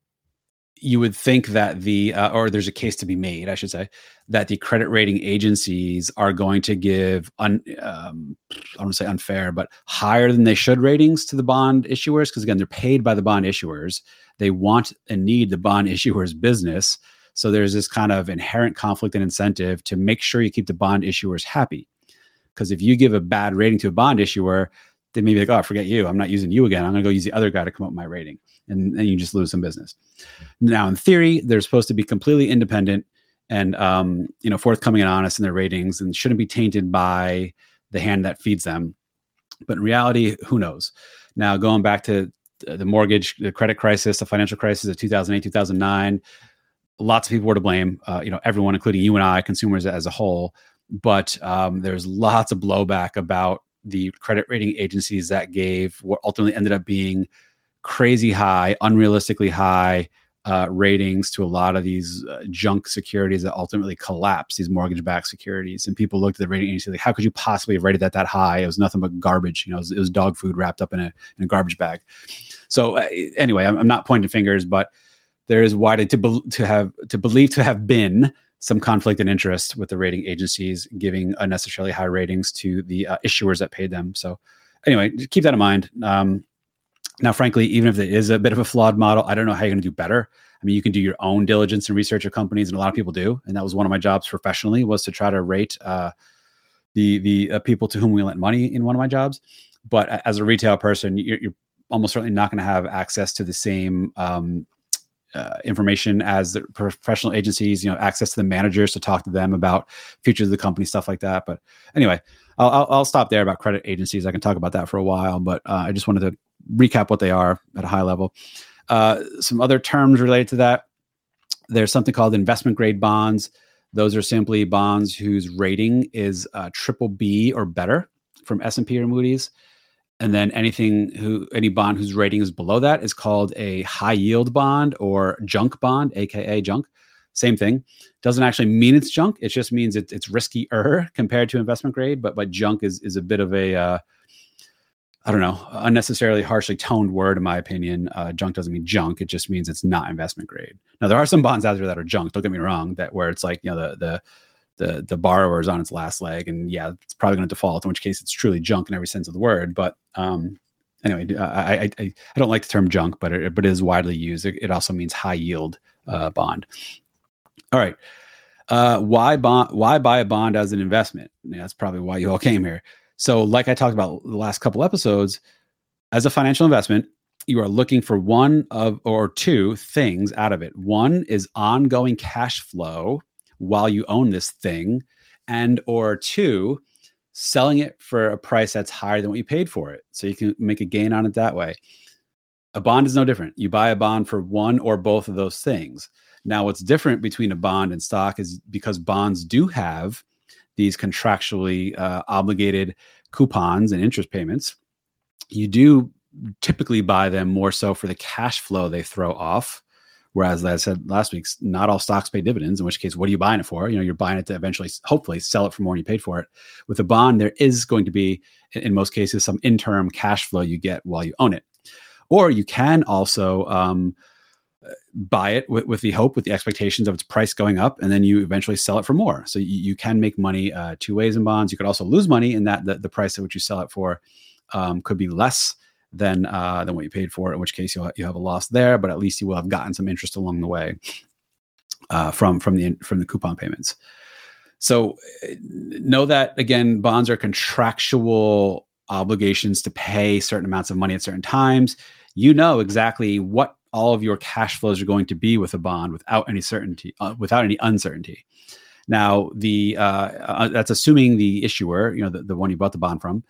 you would think that the uh, or there's a case to be made, I should say, that the credit rating agencies are going to give un, um, I don't want to say unfair, but higher than they should ratings to the bond issuers because again, they're paid by the bond issuers. They want and need the bond issuers' business. So there's this kind of inherent conflict and incentive to make sure you keep the bond issuers happy. Because if you give a bad rating to a bond issuer, they may be like, oh, forget you. I'm not using you again. I'm going to go use the other guy to come up with my rating. And then you just lose some business. Now, in theory, they're supposed to be completely independent and um, you know forthcoming and honest in their ratings and shouldn't be tainted by the hand that feeds them. But in reality, who knows? Now, going back to the mortgage, the credit crisis, the financial crisis of 2008, 2009, lots of people were to blame. Uh, you know, everyone, including you and I, consumers as a whole. But um, there's lots of blowback about the credit rating agencies that gave what ultimately ended up being crazy high, unrealistically high uh, ratings to a lot of these uh, junk securities that ultimately collapsed, these mortgage-backed securities. And people looked at the rating agency like, how could you possibly have rated that that high? It was nothing but garbage. You know, it was, it was dog food wrapped up in a, in a garbage bag. So uh, anyway, I'm, I'm, not pointing fingers, but there is widely to be, to have to believe to have been some conflict in interest with the rating agencies giving unnecessarily high ratings to the uh, issuers that paid them. So anyway, keep that in mind. Um, now, frankly, even if it is a bit of a flawed model, I don't know how you're going to do better. I mean, you can do your own diligence and research of companies, and a lot of people do. And that was one of my jobs professionally was to try to rate uh, the the uh, people to whom we lent money in one of my jobs. But as a retail person, you're, you're almost certainly not going to have access to the same um, uh, information as the professional agencies, you know, access to the managers to talk to them about futures of the company, stuff like that. But anyway, I'll, I'll, I'll stop there about credit agencies. I can talk about that for a while, but uh, I just wanted to recap what they are at a high level. Uh, some other terms related to that. There's something called investment grade bonds. Those are simply bonds whose rating is uh, triple B or better from S&P or Moody's and then anything who any bond whose rating is below that is called a high yield bond or junk bond aka junk same thing doesn't actually mean it's junk it just means it, it's riskier compared to investment grade but but junk is is a bit of a uh, I don't know, unnecessarily harshly toned word, in my opinion. Uh, junk doesn't mean junk; it just means it's not investment grade. Now, there are some bonds out there that are junk. Don't get me wrong. That where it's like you know the the the the borrower is on its last leg, and yeah, it's probably going to default. In which case, it's truly junk in every sense of the word. But um, anyway, I, I I don't like the term junk, but it, but it is widely used. It, it also means high yield uh, bond. All right, uh, why bond? Why buy a bond as an investment? Yeah, that's probably why you all came here. So, like I talked about the last couple episodes, as a financial investment, you are looking for one of or two things out of it. One is ongoing cash flow while you own this thing and or two selling it for a price that's higher than what you paid for it. So you can make a gain on it that way. A bond is no different. You buy a bond for one or both of those things. Now what's different between a bond and stock is because bonds do have these contractually uh, obligated coupons and interest payments you do typically buy them more so for the cash flow they throw off Whereas, as I said last week, not all stocks pay dividends. In which case, what are you buying it for? You know, you're buying it to eventually, hopefully, sell it for more than you paid for it. With a bond, there is going to be, in most cases, some interim cash flow you get while you own it. Or you can also um, buy it with, with, the hope, with the expectations of its price going up, and then you eventually sell it for more. So you, you can make money uh, two ways in bonds. You could also lose money in that the, the price at which you sell it for um, could be less than uh, than what you paid for. In which case, you you have a loss there, but at least you will have gotten some interest along the way uh, from from the from the coupon payments. So uh, know that again, bonds are contractual obligations to pay certain amounts of money at certain times. You know exactly what all of your cash flows are going to be with a bond without any certainty, uh, without any uncertainty. Now, the uh, uh, that's assuming the issuer, you know, the, the one you bought the bond from,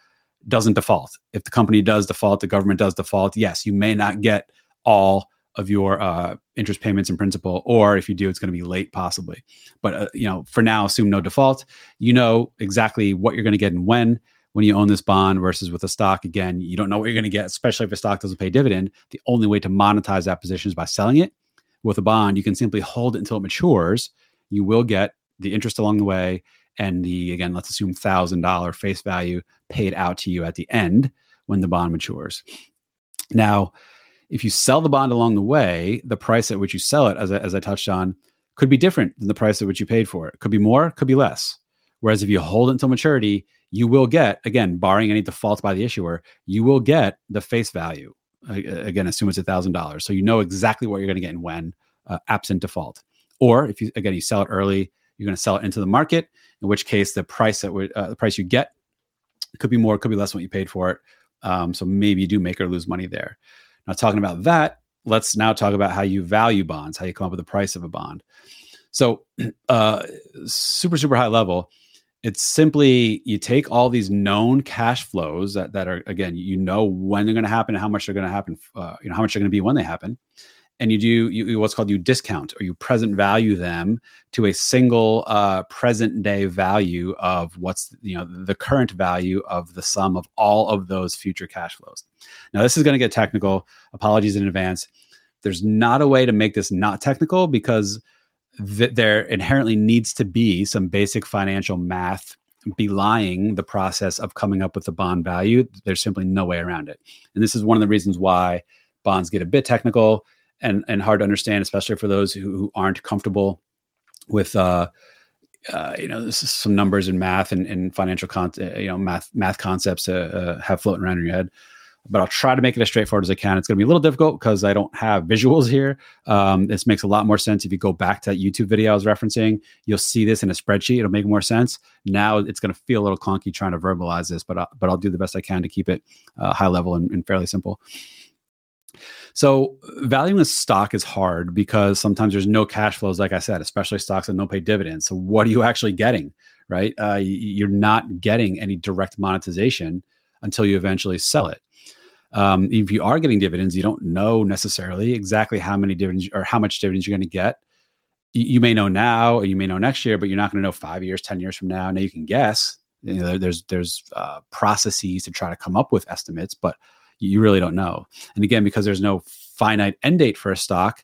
doesn't default. If the company does default, the government does default. Yes, you may not get all of your uh, interest payments and principal, or if you do, it's going to be late, possibly. But uh, you know, for now, assume no default. You know exactly what you're going to get and when. When you own this bond versus with a stock, again, you don't know what you're going to get, especially if a stock doesn't pay dividend. The only way to monetize that position is by selling it. With a bond, you can simply hold it until it matures. You will get the interest along the way, and the again, let's assume thousand dollar face value paid out to you at the end when the bond matures. Now, if you sell the bond along the way, the price at which you sell it, as I, as I touched on, could be different than the price at which you paid for it. Could be more, could be less. Whereas if you hold it until maturity, you will get, again, barring any defaults by the issuer, you will get the face value. Again, assume it's a thousand dollars, so you know exactly what you're going to get and when, uh, absent default. Or if you again you sell it early, you're going to sell it into the market. In which case, the price that would uh, the price you get could be more, could be less than what you paid for it. Um, so maybe you do make or lose money there. Now, talking about that, let's now talk about how you value bonds, how you come up with the price of a bond. So, uh, super, super high level, it's simply you take all these known cash flows that, that are, again, you know when they're going to happen how much they're going to happen, uh, you know, how much they're going to be when they happen and you do you, what's called you discount or you present value them to a single uh, present day value of what's you know the current value of the sum of all of those future cash flows. Now this is going to get technical. Apologies in advance. There's not a way to make this not technical because th- there inherently needs to be some basic financial math belying the process of coming up with the bond value. There's simply no way around it. And this is one of the reasons why bonds get a bit technical and and hard to understand, especially for those who, who aren't comfortable with uh, uh, you know some numbers and math and, and financial con- uh, you know math math concepts to uh, have floating around in your head. But I'll try to make it as straightforward as I can. It's going to be a little difficult because I don't have visuals here. Um, this makes a lot more sense if you go back to that YouTube video I was referencing. You'll see this in a spreadsheet. It'll make more sense. Now it's going to feel a little clunky trying to verbalize this, but uh, but I'll do the best I can to keep it uh, high level and, and fairly simple. So valuing a stock is hard because sometimes there's no cash flows, like I said, especially stocks that don't pay dividends. So what are you actually getting? Right? Uh, you're not getting any direct monetization until you eventually sell it. Um, if you are getting dividends, you don't know necessarily exactly how many dividends or how much dividends you're going to get. You, you, may know now, or you may know next year, but you're not going to know five years, ten years from now. Now you can guess. You know, there's there's uh, processes to try to come up with estimates, but you really don't know. And again, because there's no finite end date for a stock,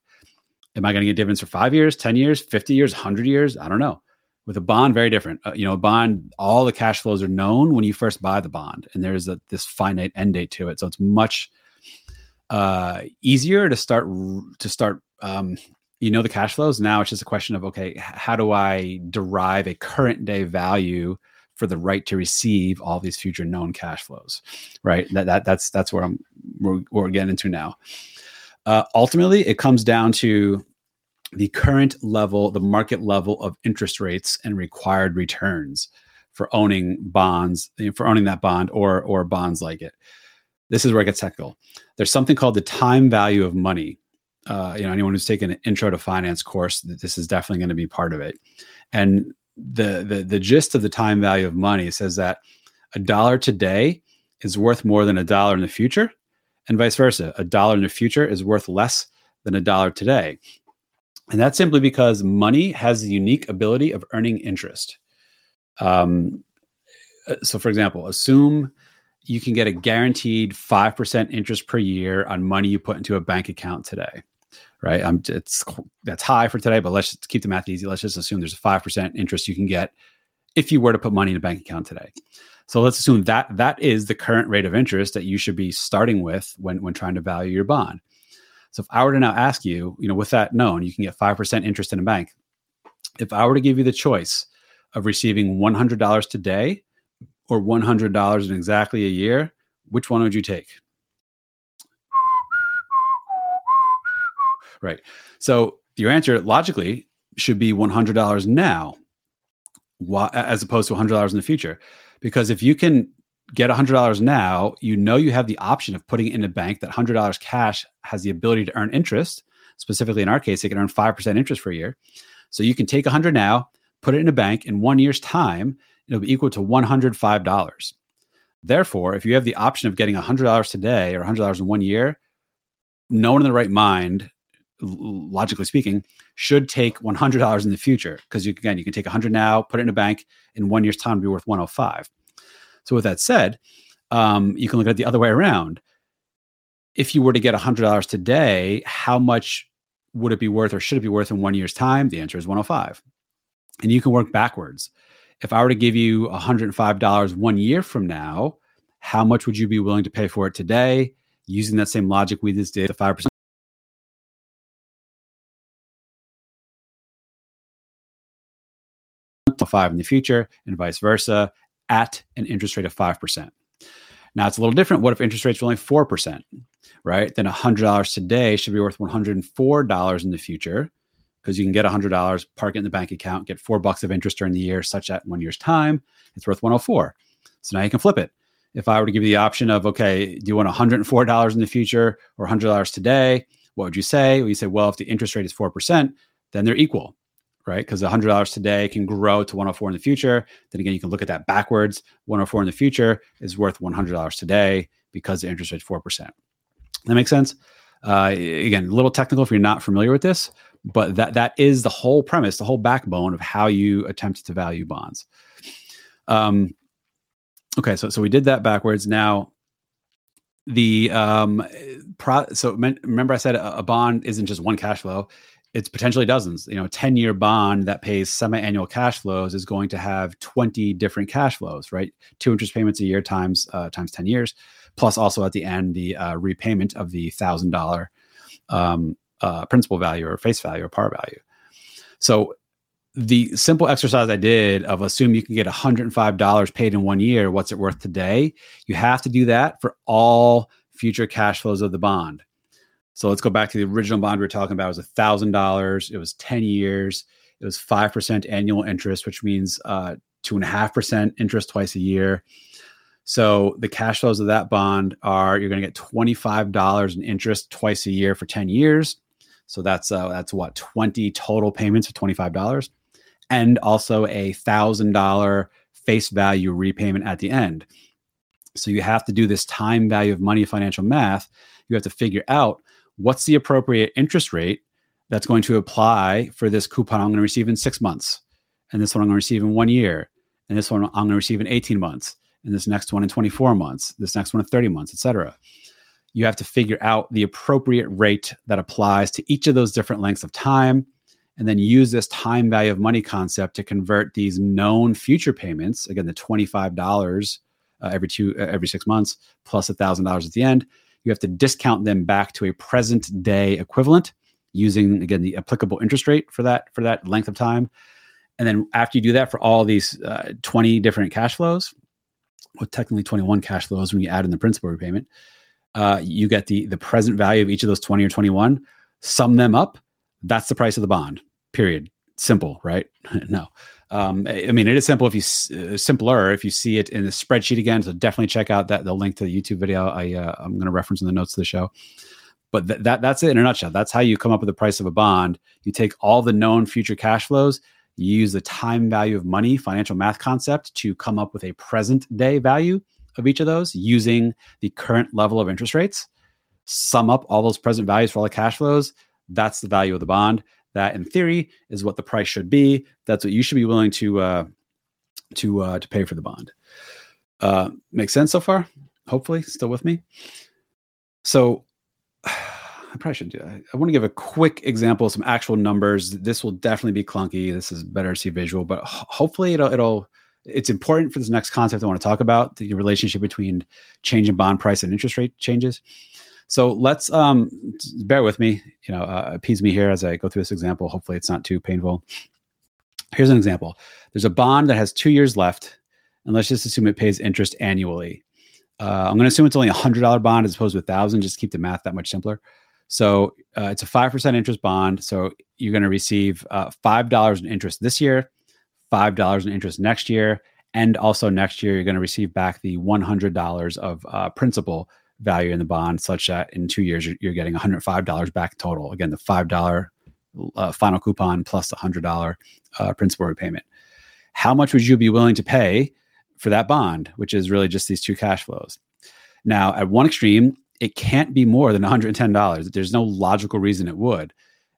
am I going to get dividends for five years, 10 years, 50 years, 100 years? I don't know. With a bond, very different. Uh, you know, a bond, all the cash flows are known when you first buy the bond, and there's a, this finite end date to it. So it's much uh, easier to start to start. Um, you know the cash flows. Now it's just a question of okay, how do I derive a current day value for the right to receive all these future known cash flows, right? That, that that's that's where I'm we're, we're getting into now. Uh, ultimately, it comes down to the current level, the market level of interest rates and required returns for owning bonds, for owning that bond or or bonds like it. This is where it gets technical. There's something called the time value of money. Uh, you know, anyone who's taken an intro to finance course, this is definitely going to be part of it. And the the the gist of the time value of money says that a dollar today is worth more than a dollar in the future, and vice versa. A dollar in the future is worth less than a dollar today. And that's simply because money has the unique ability of earning interest. Um, uh, so, for example, assume you can get a guaranteed 5% interest per year on money you put into a bank account today right? I'm it's that's high for today, but let's keep the math easy. Let's just assume there's a five percent interest you can get if you were to put money in a bank account today. So let's assume that that is the current rate of interest that you should be starting with when when trying to value your bond. So if I were to now ask you, you know, with that known, you can get five percent interest in a bank. If I were to give you the choice of receiving one hundred dollars today or one hundred dollars in exactly a year, which one would you take? Right. So your answer logically should be $100 now as opposed to $100 in the future. Because if you can get $100 now, you know you have the option of putting it in a bank. That $100 cash has the ability to earn interest. Specifically, in our case, it can earn 5% interest for a year. So you can take 100 now, put it in a bank in one year's time, it'll be equal to $105. Therefore, if you have the option of getting $100 today or $100 in one year, no one in the right mind, logically speaking, should take $100 in the future because you again you can take 100 now, put it in a bank, in one year's time, be worth 105. So with that said, um, you can look at it the other way around. If you were to get $100 today, how much would it be worth or should it be worth in one year's time? The answer is 105. And you can work backwards. If I were to give you $105 one year from now, how much would you be willing to pay for it today? Using that same logic we just did, the 5% five in the future and vice versa at an interest rate of 5%. Now it's a little different. What if interest rates were only 4%, right? Then $100 today should be worth $104 in the future because you can get $100, park it in the bank account, get four bucks of interest during the year, such that one year's time, it's worth 104. So now you can flip it. If I were to give you the option of, okay, do you want $104 in the future or $100 today? What would you say? Well, you say, well, if the interest rate is 4%, then they're equal right? Because $100 today can grow to 104 in the future. Then again, you can look at that backwards. 104 in the future is worth $100 today because the interest rate is 4%. That makes sense? Uh, again, a little technical if you're not familiar with this, but that that is the whole premise, the whole backbone of how you attempt to value bonds. Um, okay, so so we did that backwards. Now, the um, pro, so remember I said a, a bond isn't just one cash flow; it's potentially dozens. You know, a 10 year bond that pays semi annual cash flows is going to have 20 different cash flows, right? Two interest payments a year times uh, times 10 years, plus also at the end the uh, repayment of the thousand dollar um, uh, principal value or face value or par value. So the simple exercise I did of assume you can get $105 paid in one year, what's it worth today? You have to do that for all future cash flows of the bond. So let's go back to the original bond we were talking about. It was thousand dollars. It was ten years. It was five percent annual interest, which means uh, two and a half percent interest twice a year. So the cash flows of that bond are you're going to get twenty five dollars in interest twice a year for ten years. So that's uh, that's what twenty total payments of twenty five dollars, and also a thousand dollar face value repayment at the end. So you have to do this time value of money financial math. You have to figure out what's the appropriate interest rate that's going to apply for this coupon I'm going to receive in six months, and this one I'm going to receive in one year, and this one I'm going to receive in 18 months, and this next one in 24 months, this next one in 30 months, etc. You have to figure out the appropriate rate that applies to each of those different lengths of time, and then use this time value of money concept to convert these known future payments, again, the $25 uh, every two uh, every six months plus a thousand dollars at the end you have to discount them back to a present day equivalent using again the applicable interest rate for that for that length of time. And then after you do that for all these uh, 20 different cash flows well technically 21 cash flows when you add in the principal repayment uh, you get the the present value of each of those 20 or 21 sum them up that's the price of the bond period. Simple right? No um, I mean, it is simple if you uh, simpler if you see it in the spreadsheet again. So definitely check out that the link to the YouTube video. I uh, I'm going to reference in the notes of the show. But th- that that's it in a nutshell. That's how you come up with the price of a bond. You take all the known future cash flows. You use the time value of money financial math concept to come up with a present day value of each of those using the current level of interest rates. Sum up all those present values for all the cash flows. That's the value of the bond. That, in theory, is what the price should be. That's what you should be willing to uh, to uh, to pay for the bond. Uh, makes sense so far? Hopefully, still with me. So, I probably should do. I, I want to give a quick example some actual numbers. This will definitely be clunky. This is better to see visual, but hopefully, it'll it'll it's important for this next concept I want to talk about the relationship between change in bond price and interest rate changes. So let's um, bear with me, you know, uh, appease me here as I go through this example. Hopefully, it's not too painful. Here's an example. There's a bond that has two years left, and let's just assume it pays interest annually. Uh, I'm going to assume it's only a hundred dollar bond as opposed to a thousand. Just keep the math that much simpler. So uh, it's a five percent interest bond. So you're going to receive uh, five dollars in interest this year, five dollars in interest next year, And also next year, you're going to receive back the $100 of uh, principal value in the bond, such that in two years, you're, you're getting $105 back total. Again, the $5 uh, final coupon plus the $100 uh, principal repayment. How much would you be willing to pay for that bond, which is really just these two cash flows? Now, at one extreme, it can't be more than $110. There's no logical reason it would.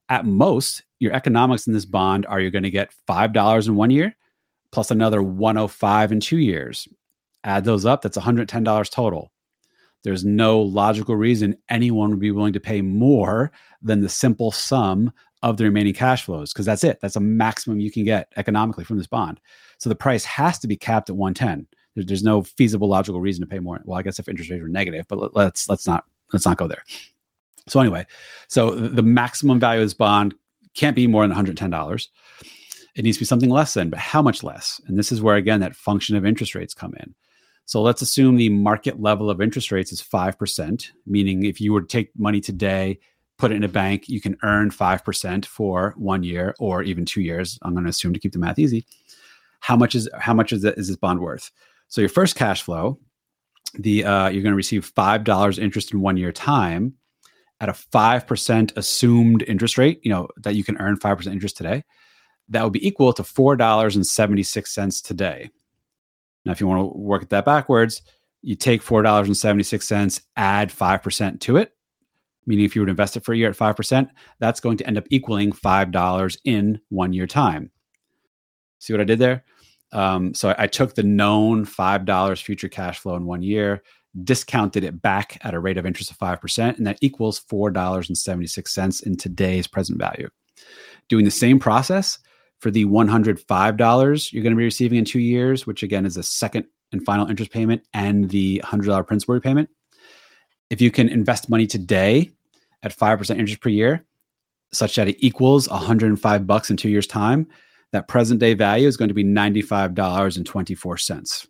At most, your economics in this bond are you're going to get $5 in one year plus another 105 in two years. Add those up, that's $110 total. There's no logical reason anyone would be willing to pay more than the simple sum of the remaining cash flows because that's it. That's a maximum you can get economically from this bond. So the price has to be capped at 110 there's no feasible logical reason to pay more. Well, I guess if interest rates are negative, but let's let's not let's not go there. So anyway, so the maximum value of this bond can't be more than $110. It needs to be something less than, but how much less? And this is where again that function of interest rates come in. So let's assume the market level of interest rates is 5%, meaning if you were to take money today, put it in a bank, you can earn 5% for one year or even two years. I'm going to assume to keep the math easy. How much is how much is, is this bond worth? So your first cash flow, the uh, you're going to receive five dollars interest in one year time at a five percent assumed interest rate. You know that you can earn five percent interest today. That would be equal to four dollars and seventy six cents today. Now, if you want to work at that backwards, you take four dollars and seventy six cents, add five percent to it. Meaning, if you would invest it for a year at five percent, that's going to end up equaling five dollars in one year time. See what I did there? Um, so I, I took the known $5 future cash flow in one year, discounted it back at a rate of interest of 5%, and that equals $4.76 in today's present value. Doing the same process for the $105 you're going to be receiving in two years, which again is the second and final interest payment and the $100 principal repayment. If you can invest money today at 5% interest per year, such that it equals 105 bucks in two years' time, that present day value is going to be $95.24.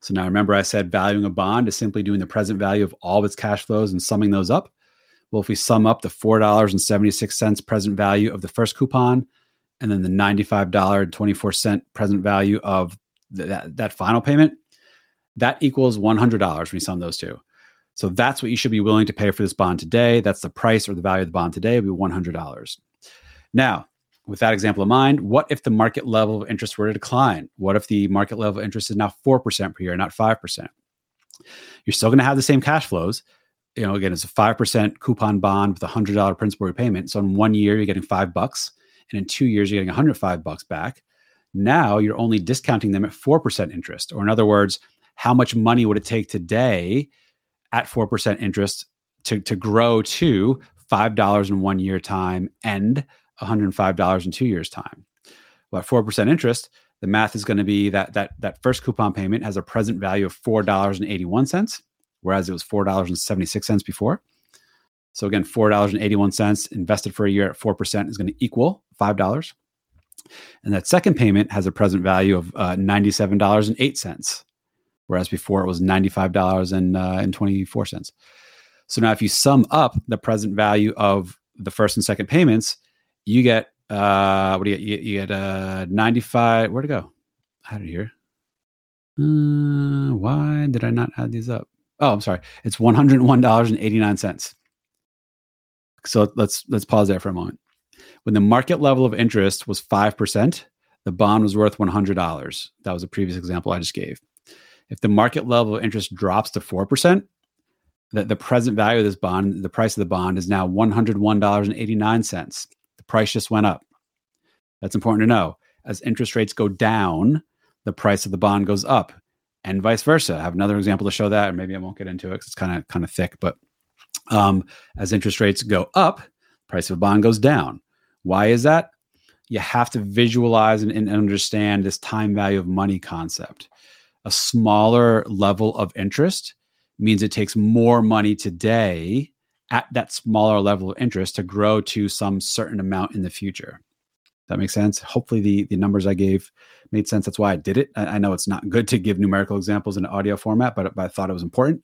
So now remember, I said valuing a bond is simply doing the present value of all of its cash flows and summing those up. Well, if we sum up the $4.76 present value of the first coupon and then the $95.24 present value of the, that, that final payment, that equals $100 when we sum those two. So that's what you should be willing to pay for this bond today. That's the price or the value of the bond today would be $100. Now, with that example in mind, what if the market level of interest were to decline? What if the market level of interest is now 4% per year, not 5%? You're still going to have the same cash flows. You know, again, it's a 5% coupon bond with a $100 principal repayment. So in one year, you're getting five bucks. And in two years, you're getting 105 bucks back. Now you're only discounting them at 4% interest. Or in other words, how much money would it take today at 4% interest to, to grow to $5 in one year time and $105 in two years' time. Well, at 4% interest, the math is going to be that that that first coupon payment has a present value of $4.81, whereas it was $4.76 before. So again, $4.81 invested for a year at 4% is going to equal $5. And that second payment has a present value of uh, $97.08, whereas before it was $95.24. Uh, so now if you sum up the present value of the first and second payments, you get uh what do you get? You, get uh 95 where'd it go? Had it here. Uh, why did I not add these up? Oh, I'm sorry. It's $101.89. So let's let's pause there for a moment. When the market level of interest was 5%, the bond was worth $100. That was a previous example I just gave. If the market level of interest drops to 4%, the, the present value of this bond, the price of the bond is now $101.89 The price just went up. That's important to know. As interest rates go down, the price of the bond goes up, and vice versa. I have another example to show that, or maybe I won't get into it because it's kind of kind of thick. But um, as interest rates go up, price of a bond goes down. Why is that? You have to visualize and, and understand this time value of money concept. A smaller level of interest means it takes more money today at that smaller level of interest to grow to some certain amount in the future. That makes sense. Hopefully, the the numbers I gave made sense. That's why I did it. I, I know it's not good to give numerical examples in audio format, but, but I thought it was important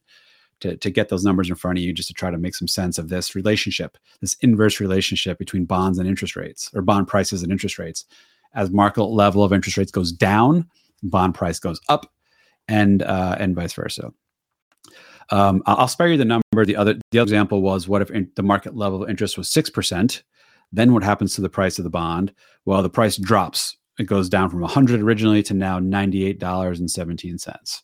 to, to get those numbers in front of you just to try to make some sense of this relationship, this inverse relationship between bonds and interest rates or bond prices and interest rates. As market level of interest rates goes down, bond price goes up, and uh, and vice versa. Um, I'll spare you the number. The other the other example was what if in, the market level of interest was six percent? Then what happens to the price of the bond? Well, the price drops. It goes down from 100 originally to now $98.17.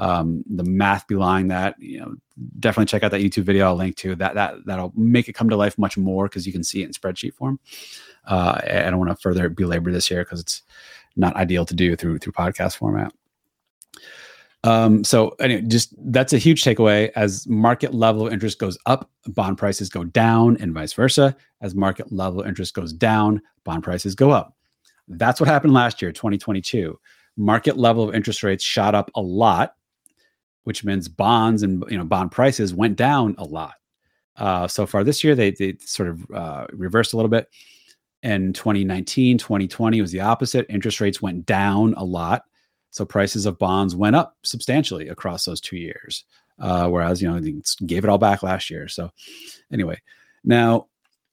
Um, the math belying that, you know, definitely check out that YouTube video I'll link to. That that that'll make it come to life much more because you can see it in spreadsheet form. Uh, I don't want to further belabor this here because it's not ideal to do through through podcast format. Um, so anyway, just that's a huge takeaway. As market level of interest goes up, bond prices go down, and vice versa. As market level interest goes down, bond prices go up. That's what happened last year, 2022. Market level of interest rates shot up a lot, which means bonds and you know bond prices went down a lot. Uh, so far this year, they they sort of uh, reversed a little bit. In 2019, 2020 was the opposite. Interest rates went down a lot so prices of bonds went up substantially across those two years, uh, whereas you know they gave it all back last year. So anyway, now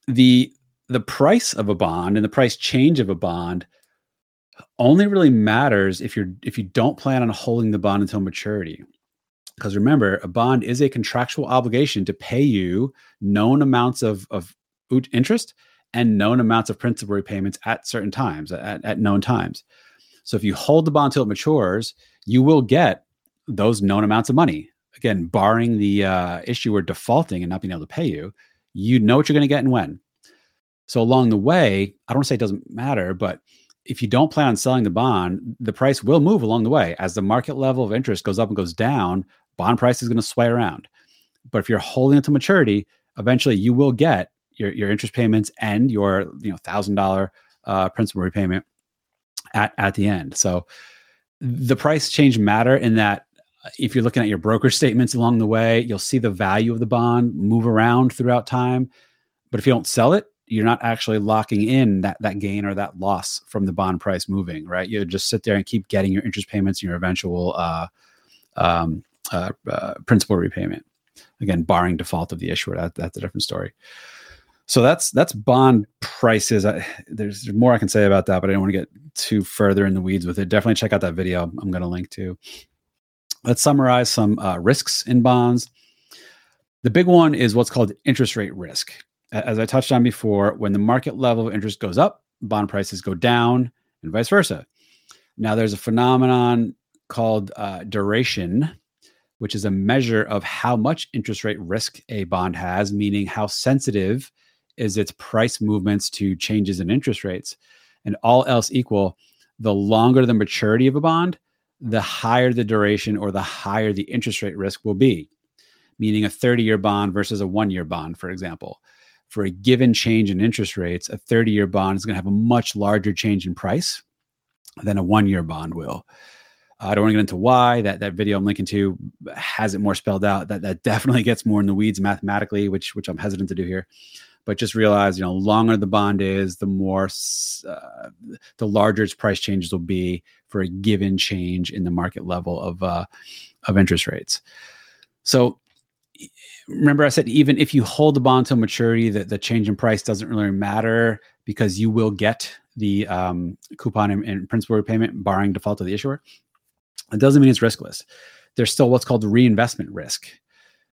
the the price of a bond and the price change of a bond only really matters if you're if you don't plan on holding the bond until maturity. Because remember, a bond is a contractual obligation to pay you known amounts of, of interest and known amounts of principal repayments at certain times, at, at known times. So if you hold the bond till it matures, you will get those known amounts of money. Again, barring the uh, issuer defaulting and not being able to pay you, you know what you're going to get and when. So along the way, I don't say it doesn't matter, but if you don't plan on selling the bond, the price will move along the way. As the market level of interest goes up and goes down, bond price is going to sway around. But if you're holding it to maturity, eventually you will get your, your interest payments and your you know thousand dollar uh, principal repayment at at the end. So the price change matter in that uh, if you're looking at your broker statements along the way, you'll see the value of the bond move around throughout time. But if you don't sell it, you're not actually locking in that that gain or that loss from the bond price moving, right? You just sit there and keep getting your interest payments and your eventual uh, um, uh, uh, principal repayment. Again, barring default of the issuer, that, that's a different story. So that's that's bond prices. I, there's more I can say about that, but I don't want to get too further in the weeds with it. Definitely check out that video. I'm going to link to. Let's summarize some uh, risks in bonds. The big one is what's called interest rate risk. As I touched on before, when the market level of interest goes up, bond prices go down, and vice versa. Now, there's a phenomenon called uh, duration, which is a measure of how much interest rate risk a bond has, meaning how sensitive is its price movements to changes in interest rates. And all else equal, the longer the maturity of a bond, the higher the duration or the higher the interest rate risk will be. Meaning a 30 year bond versus a one year bond, for example. For a given change in interest rates, a 30 year bond is going to have a much larger change in price than a one year bond will. I don't want to get into why that that video I'm linking to has it more spelled out. That that definitely gets more in the weeds mathematically, which which I'm hesitant to do here. But just realize you know longer the bond is the more uh, the larger its price changes will be for a given change in the market level of uh, of interest rates. So remember i said even if you hold the bond to maturity that the change in price doesn't really matter because you will get the um, coupon and, and principal repayment barring default of the issuer it doesn't mean it's riskless. There's still what's called reinvestment risk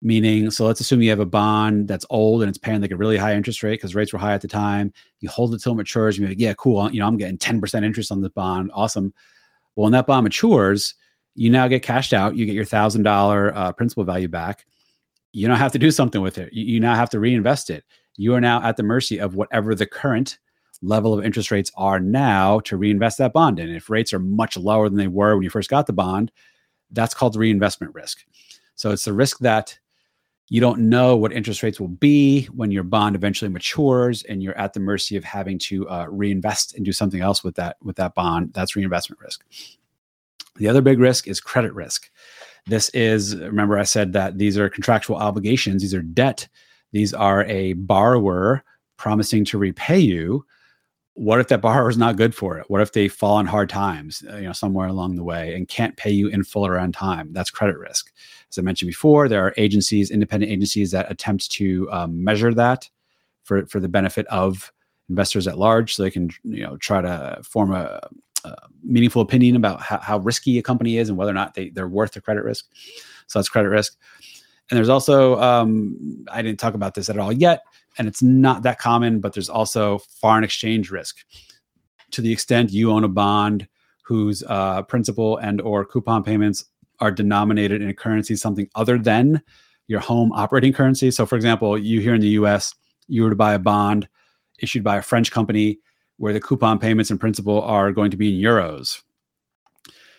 meaning so let's assume you have a bond that's old and it's paying like a really high interest rate because rates were high at the time. You hold it till it matures you're like yeah cool you know i'm getting 10% interest on this bond awesome. Well when that bond matures you now get cashed out you get your thousand dollar uh, principal value back. You don't have to do something with it. You, you now have to reinvest it. You are now at the mercy of whatever the current level of interest rates are now to reinvest that bond in. If rates are much lower than they were when you first got the bond that's called reinvestment risk. So it's the risk that you don't know what interest rates will be when your bond eventually matures and you're at the mercy of having to uh, reinvest and do something else with that with that bond. That's reinvestment risk. The other big risk is credit risk. This is remember i said that these are contractual obligations these are debt these are a borrower promising to repay you what if that borrower is not good for it what if they fall on hard times uh, you know somewhere along the way and can't pay you in full or on time that's credit risk as I mentioned before, there are agencies, independent agencies that attempt to um, measure that for, for the benefit of investors at large so they can you know try to form a, uh, meaningful opinion about how, how, risky a company is and whether or not they, they're worth the credit risk. So that's credit risk. And there's also, um, I didn't talk about this at all yet, and it's not that common, but there's also foreign exchange risk. To the extent you own a bond whose uh, principal and or coupon payments are denominated in a currency something other than your home operating currency. So, for example, you here in the U.S., you were to buy a bond issued by a French company where the coupon payments and principal are going to be in euros.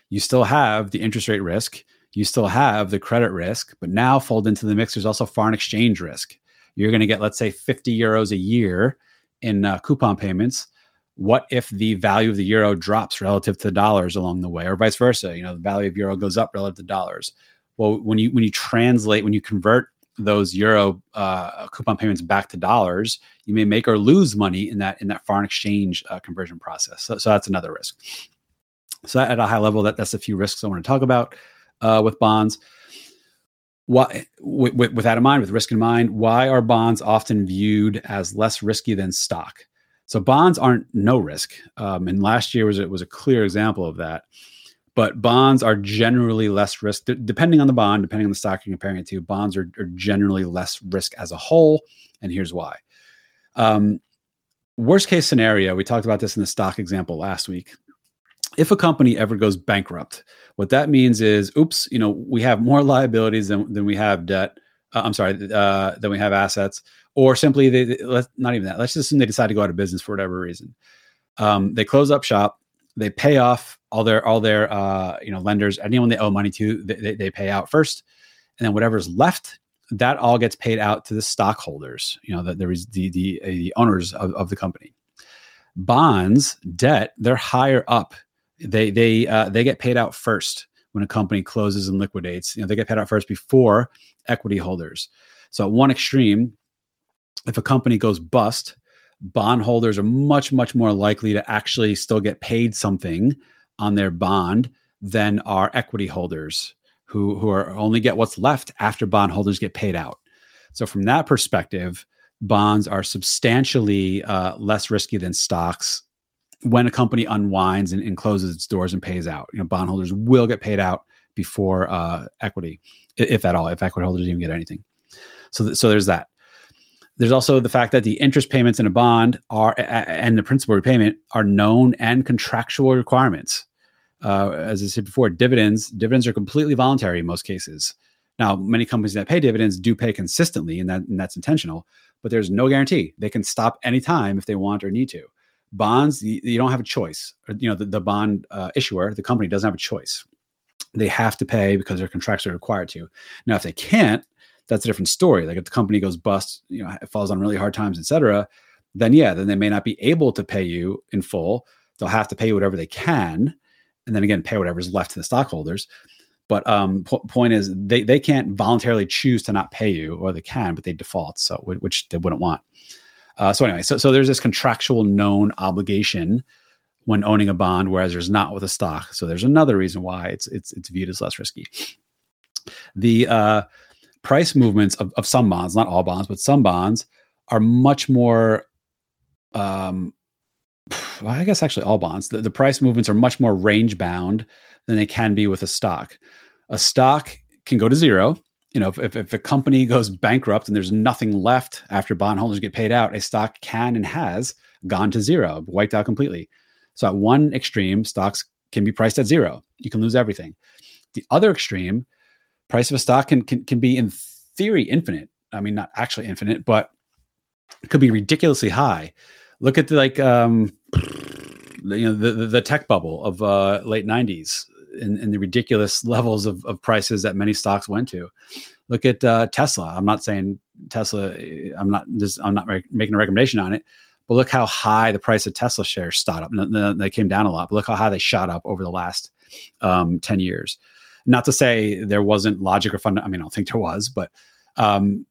You still have the interest rate risk, you still have the credit risk, but now fold into the mix, there's also foreign exchange risk. You're going to get, let's say, 50 euros a year in uh, coupon payments. What if the value of the euro drops relative to dollars along the way, or vice versa? You know, the value of euro goes up relative to dollars. Well, when you when you translate, when you convert those euro uh, coupon payments back to dollars, you may make or lose money in that in that foreign exchange uh, conversion process. So, so that's another risk. So at a high level, that that's a few risks I want to talk about uh, with bonds. Why, with, with that in mind, with risk in mind, why are bonds often viewed as less risky than stock? So bonds aren't no risk, um, and last year was it was a clear example of that but bonds are generally less risk D- depending on the bond depending on the stock you're comparing it to bonds are, are generally less risk as a whole and here's why um, worst case scenario we talked about this in the stock example last week if a company ever goes bankrupt what that means is oops you know we have more liabilities than, than we have debt uh, i'm sorry uh, than we have assets or simply they, they let's not even that let's just assume they decide to go out of business for whatever reason um, they close up shop they pay off all their all their uh, you know lenders, anyone they owe money to, they, they pay out first, and then whatever's left, that all gets paid out to the stockholders. You know, that there is the the, the owners of, of the company. Bonds, debt, they're higher up. They they uh, they get paid out first when a company closes and liquidates. You know, they get paid out first before equity holders. So at one extreme, if a company goes bust, bondholders are much much more likely to actually still get paid something on their bond than our equity holders who who are only get what's left after bondholders get paid out. So from that perspective, bonds are substantially uh, less risky than stocks when a company unwinds and, and, closes its doors and pays out. You know, bondholders will get paid out before uh, equity, if at all, if equity holders even get anything. So, th- so there's that. There's also the fact that the interest payments in a bond are and the principal repayment are known and contractual requirements uh, as I said before, dividends dividends are completely voluntary in most cases. Now, many companies that pay dividends do pay consistently, and that and that's intentional. But there's no guarantee they can stop anytime if they want or need to. Bonds, you, you don't have a choice. You know, the, the bond uh, issuer, the company doesn't have a choice. They have to pay because their contracts are required to. Now, if they can't, that's a different story. Like if the company goes bust, you know, it falls on really hard times, etc. Then yeah, then they may not be able to pay you in full. They'll have to pay you whatever they can and then again pay whatever's left to the stockholders. But um, po- point is, they they can't voluntarily choose to not pay you, or they can, but they default, so which they wouldn't want. Uh, so anyway, so so there's this contractual known obligation when owning a bond, whereas there's not with a stock. So there's another reason why it's it's it's viewed as less risky. The uh, price movements of, of some bonds, not all bonds, but some bonds, are much more um, well, I guess actually all bonds, the, the price movements are much more range bound than they can be with a stock. A stock can go to zero. You know, if, if a company goes bankrupt and there's nothing left after bondholders get paid out, a stock can and has gone to zero, wiped out completely. So at one extreme, stocks can be priced at zero. You can lose everything. The other extreme, price of a stock can, can, can be in theory infinite. I mean, not actually infinite, but it could be ridiculously high look at the, like um, you know the, the tech bubble of uh, late 90s and, the ridiculous levels of, of prices that many stocks went to. Look at uh, tesla. I'm not saying tesla i'm not i'm not re- making a recommendation on it but look how high the price of tesla shares shot up. And they came down a lot but look how high they shot up over the last um, 10 years. Not to say there wasn't logic or fun i mean i don't think there was but um,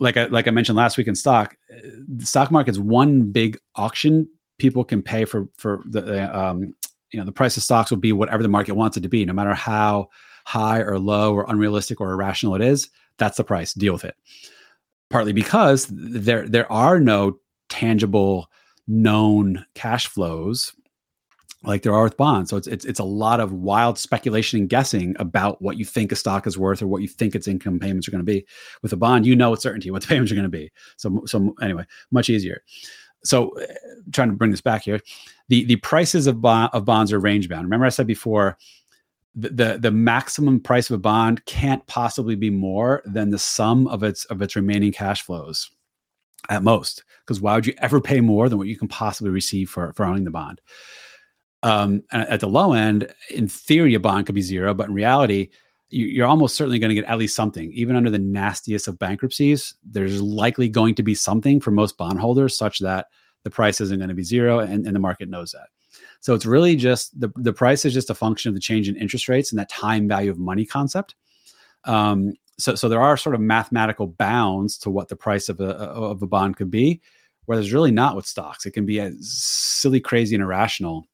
like I, like I mentioned last week in stock, the stock market's one big auction. People can pay for for the um, you know the price of stocks will be whatever the market wants it to be, no matter how high or low or unrealistic or irrational it is. That's the price. Deal with it. Partly because there there are no tangible known cash flows like there are with bonds. So it's, it's it's a lot of wild speculation and guessing about what you think a stock is worth or what you think its income payments are going to be. With a bond, you know with certainty what the payments are going to be. So so anyway, much easier. So uh, trying to bring this back here, the the prices of of bonds are range bound. Remember I said before. The, the the maximum price of a bond can't possibly be more than the sum of its of its remaining cash flows at most because why would you ever pay more than what you can possibly receive for for owning the bond um, at the low end, in theory, a bond could be zero, but in reality, you're almost certainly going to get at least something. Even under the nastiest of bankruptcies, there's likely going to be something for most bondholders such that the price isn't going to be zero, and, and the market knows that. So it's really just the, the price is just a function of the change in interest rates and that time value of money concept. Um, so, so there are sort of mathematical bounds to what the price of a, of a bond could be, where there's really not with stocks. It can be as silly, crazy, and irrational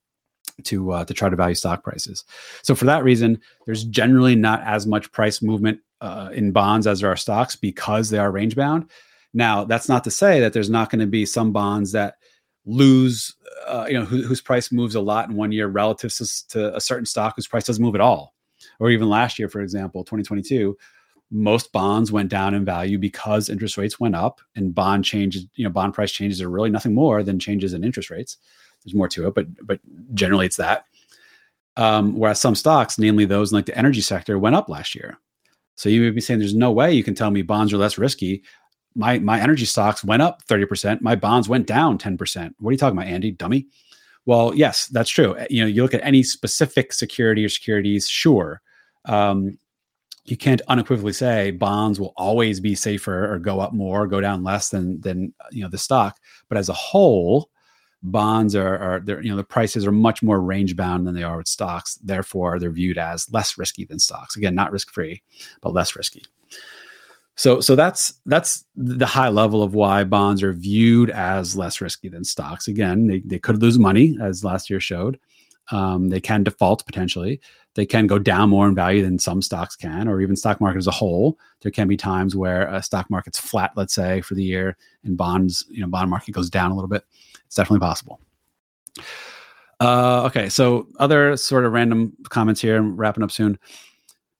to uh, to try to value stock prices. So for that reason, there's generally not as much price movement uh, in bonds as there are stocks because they are range bound. Now, that's not to say that there's not going to be some bonds that lose, uh, you know, whose price moves a lot in one year relative to, to a certain stock whose price doesn't move at all. Or even last year, for example, 2022, most bonds went down in value because interest rates went up and bond changes, you know, bond price changes are really nothing more than changes in interest rates. There's more to it, but but generally it's that. Um, whereas some stocks, namely those in like the energy sector, went up last year. So you would be saying there's no way you can tell me bonds are less risky. My my energy stocks went up 30%. My bonds went down 10%. What are you talking about, Andy? Dummy. Well, yes, that's true. You know, you look at any specific security or securities, sure. Um, you can't unequivocally say bonds will always be safer or go up more, or go down less than than you know the stock. But as a whole, bonds are, are they're, you know the prices are much more range bound than they are with stocks. Therefore they're viewed as less risky than stocks. Again not risk free but less risky. So so that's that's the high level of why bonds are viewed as less risky than stocks. Again they, they could lose money as last year showed. Um, they can default potentially. They can go down more in value than some stocks can or even stock market as a whole. There can be times where a stock market's flat let's say for the year and bonds you know bond market goes down a little bit it's definitely possible. Uh, okay, so other sort of random comments here. I'm wrapping up soon.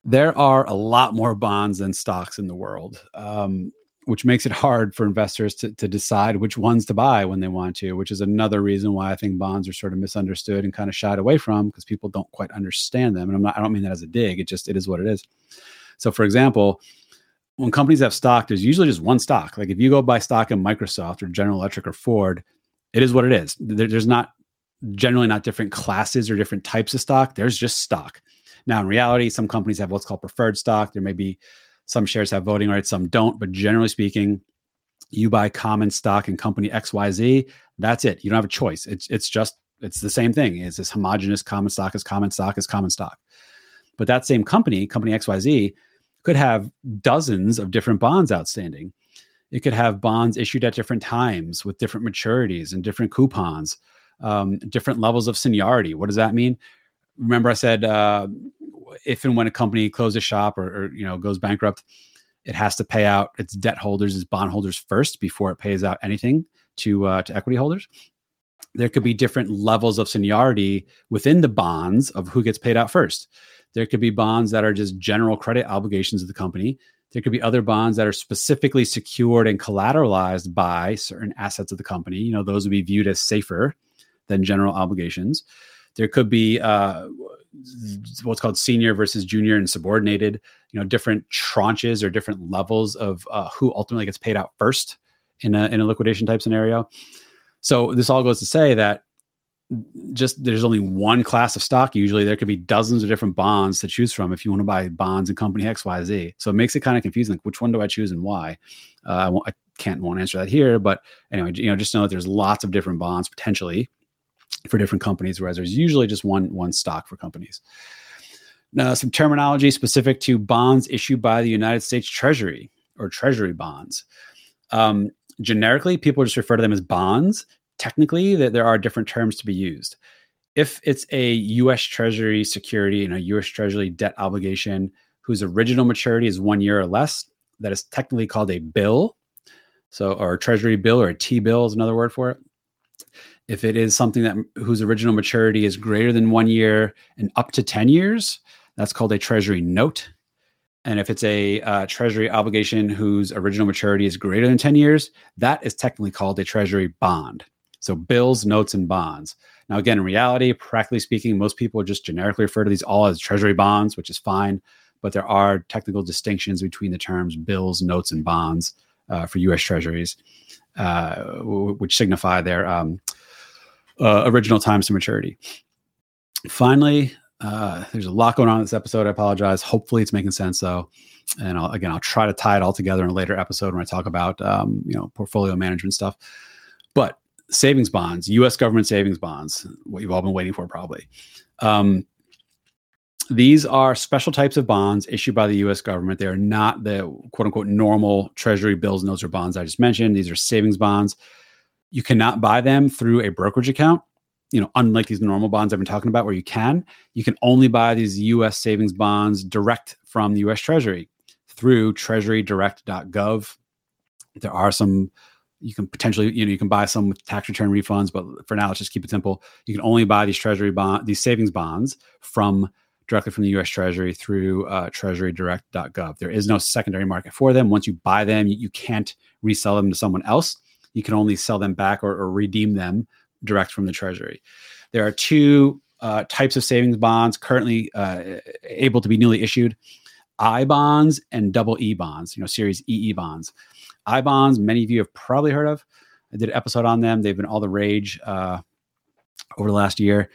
There are a lot more bonds than stocks in the world, um, which makes it hard for investors to, to decide which ones to buy when they want to, which is another reason why I think bonds are sort of misunderstood and kind of shied away from because people don't quite understand them. And I'm not, I don't mean that as a dig. It just, it is what it is. So, for example, when companies have stock, there's usually just one stock. Like if you go buy stock in Microsoft or General Electric or Ford, it is what it is. There, there's not generally not different classes or different types of stock. There's just stock. Now, in reality, some companies have what's called preferred stock. There may be some shares have voting rights, some don't. But generally speaking, you buy common stock in company XYZ. That's it. You don't have a choice. It's it's just it's the same thing. It's this homogenous common stock is common stock is common stock. But that same company, company XYZ, could have dozens of different bonds outstanding. It could have bonds issued at different times with different maturities and different coupons, um, different levels of seniority. What does that mean? Remember, I said uh, if and when a company closes shop or, or you know goes bankrupt, it has to pay out its debt holders, its bondholders first before it pays out anything to uh, to equity holders. There could be different levels of seniority within the bonds of who gets paid out first. There could be bonds that are just general credit obligations of the company there could be other bonds that are specifically secured and collateralized by certain assets of the company. You know, those would be viewed as safer than general obligations. There could be uh, what's called senior versus junior and subordinated. You know, different tranches or different levels of uh, who ultimately gets paid out first in a in a liquidation type scenario. So this all goes to say that just there's only one class of stock. Usually there could be dozens of different bonds to choose from if you want to buy bonds in company xyz so it makes it kind of confusing like which one do i choose and why? Uh, I, I can't won't answer that here but anyway you know just know that there's lots of different bonds potentially for different companies whereas there's usually just one one stock for companies. Now some terminology specific to bonds issued by the united states treasury or treasury bonds. Um, generically people just refer to them as bonds technically that there are different terms to be used. If it's a US Treasury security and a US Treasury debt obligation whose original maturity is one year or less, that is technically called a bill. So, or a Treasury bill or a T bill is another word for it. If it is something that whose original maturity is greater than one year and up to 10 years, that's called a treasury note. And if it's a uh, treasury obligation whose original maturity is greater than 10 years, that is technically called a treasury bond. So bills, notes, and bonds. Now, again, in reality, practically speaking, most people just generically refer to these all as treasury bonds, which is fine. But there are technical distinctions between the terms bills, notes, and bonds uh, for U.S. Treasuries, uh, w- which signify their um, uh, original times to maturity. Finally, uh, there's a lot going on in this episode. I apologize. Hopefully, it's making sense though. And I'll, again, I'll try to tie it all together in a later episode when I talk about um, you know portfolio management stuff. But savings bonds, U.S. government savings bonds, what you've all been waiting for, probably. Um, these are special types of bonds issued by the U.S. government. They are not the quote unquote normal Treasury bills, notes, or bonds I just mentioned. These are savings bonds. You cannot buy them through a brokerage account. You know, unlike these normal bonds I've been talking about, where you can, you can only buy these U.S. savings bonds direct from the U.S. Treasury through treasurydirect.gov. There are some you can potentially you know you can buy some with tax return refunds but for now let's just keep it simple. You can only buy these treasury bond these savings bonds from directly from the us treasury through uh, treasurydirect.gov there is no secondary market for them. Once you buy them you, you, can't resell them to someone else. You can only sell them back or, or redeem them direct from the treasury. There are two uh, types of savings bonds currently uh, able to be newly issued i bonds and double e bonds you know series ee bonds I bonds, many of you have probably heard of. I did an episode on them. They've been all the rage uh, over the last year.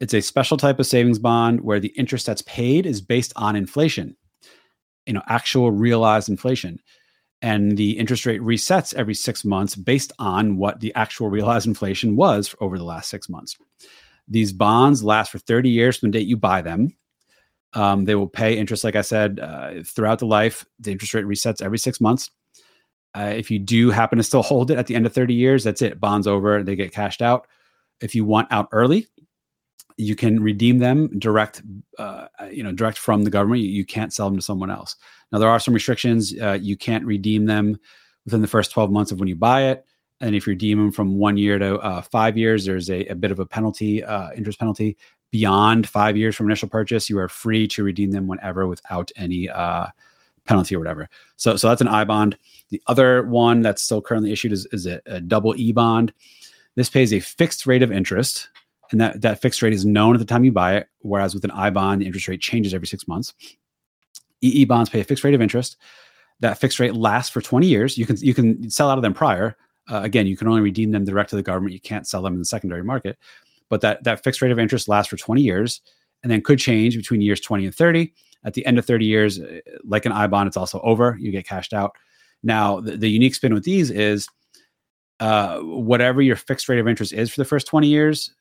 It's a special type of savings bond where the interest that's paid is based on inflation, you know, actual realized inflation. And the interest rate resets every six months based on what the actual realized inflation was over the last six months. These bonds last for 30 years from the date you buy them. Um, they will pay interest, like I said, uh, throughout the life. The interest rate resets every six months. Uh, if you do happen to still hold it at the end of 30 years, that's it. Bonds over, they get cashed out. If you want out early, you can redeem them direct, uh, you know, direct from the government. You, can't sell them to someone else. Now there are some restrictions. Uh, you can't redeem them within the first 12 months of when you buy it. And if you redeem them from one year to uh, five years, there's a, a, bit of a penalty, uh, interest penalty. Beyond five years from initial purchase, you are free to redeem them whenever without any uh, penalty or whatever. So so that's an I bond. The other one that's still currently issued is, is a, a double E bond. This pays a fixed rate of interest, and that, that fixed rate is known at the time you buy it. Whereas with an I bond, the interest rate changes every six months. EE bonds pay a fixed rate of interest. That fixed rate lasts for 20 years. You can you can sell out of them prior. Uh, again, you can only redeem them direct to the government. You can't sell them in the secondary market. But that that fixed rate of interest lasts for 20 years, and then could change between years 20 and 30 at the end of 30 years, uh, like an I bond, it's also over. You get cashed out. Now, the, the unique spin with these is uh, whatever your fixed rate of interest is for the first 20 years,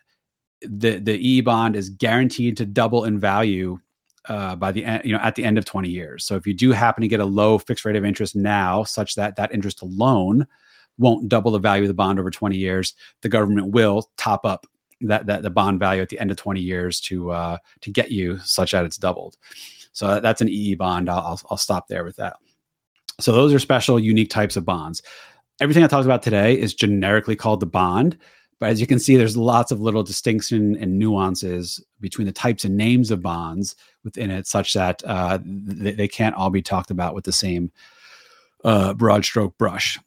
the the E bond is guaranteed to double in value uh, by the end, you know, at the end of 20 years. So if you do happen to get a low fixed rate of interest now, such that that interest alone won't double the value of the bond over 20 years, the government will top up that that the bond value at the end of 20 years to uh, to get you such that it's doubled. So that's an EE bond. I'll, I'll, I'll stop there with that. So those are special, unique types of bonds. Everything I talked about today is generically called the bond. But as you can see, there's lots of little distinction and nuances between the types and names of bonds within it, such that uh, they, they, can't all be talked about with the same uh, broad stroke brush.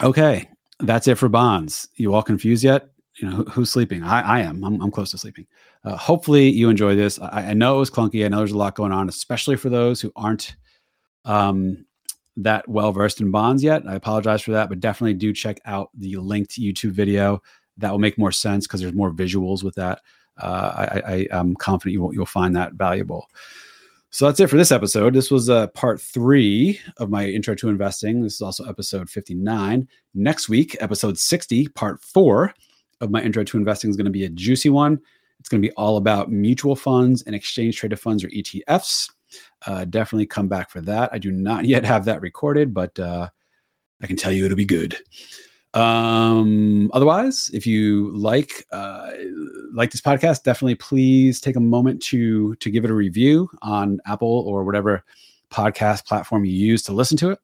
Okay, that's it for bonds. You all confused yet? You know, who, who's sleeping? I, I am. I'm, I'm close to sleeping. Uh, hopefully you enjoy this. I, I, know it was clunky. I know there's a lot going on, especially for those who aren't um, that well versed in bonds yet. I apologize for that, but definitely do check out the linked YouTube video. That will make more sense because there's more visuals with that. Uh, I, I, am confident you will, you'll find that valuable. So that's it for this episode. This was uh, part three of my intro to investing. This is also episode 59. Next week, episode 60, part four of my intro to investing is going to be a juicy one. It's going to be all about mutual funds and exchange traded funds or ETFs. Uh, definitely come back for that. I do not yet have that recorded, but uh, I can tell you it'll be good. Um, otherwise, if you like uh, like this podcast, definitely please take a moment to to give it a review on Apple or whatever podcast platform you use to listen to it.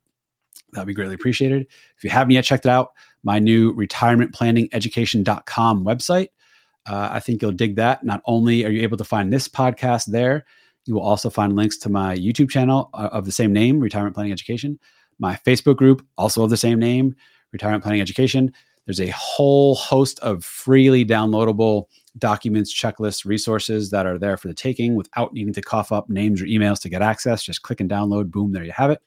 That would be greatly appreciated. If you haven't yet checked it out, my new retirementplanningeducation.com website. Uh, I think you'll dig that. Not only are you able to find this podcast there, you will also find links to my YouTube channel uh, of the same name, Retirement Planning Education, my Facebook group, also of the same name, Retirement Planning Education. There's a whole host of freely downloadable documents, checklists, resources that are there for the taking without needing to cough up names or emails to get access. Just click and download. Boom, there you have it.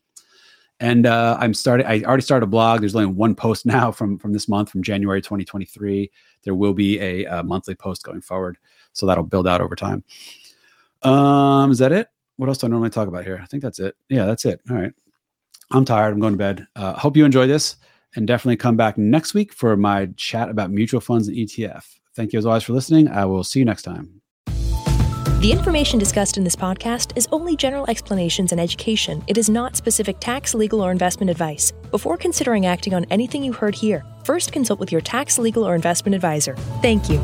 And uh, I'm starting. I already started a blog. There's only one post now from from this month, from January 2023. There will be a, a monthly post going forward, so that'll build out over time. Um, is that it? What else do I normally talk about here? I think that's it. Yeah, that's it. All right. I'm tired. I'm going to bed. Uh, hope you enjoy this and definitely come back next week for my chat about mutual funds and ETF. Thank you as always for listening. I will see you next time. The information discussed in this podcast is only general explanations and education. It is not specific tax, legal, or investment advice. Before considering acting on anything you heard here, first consult with your tax, legal, or investment advisor. Thank you.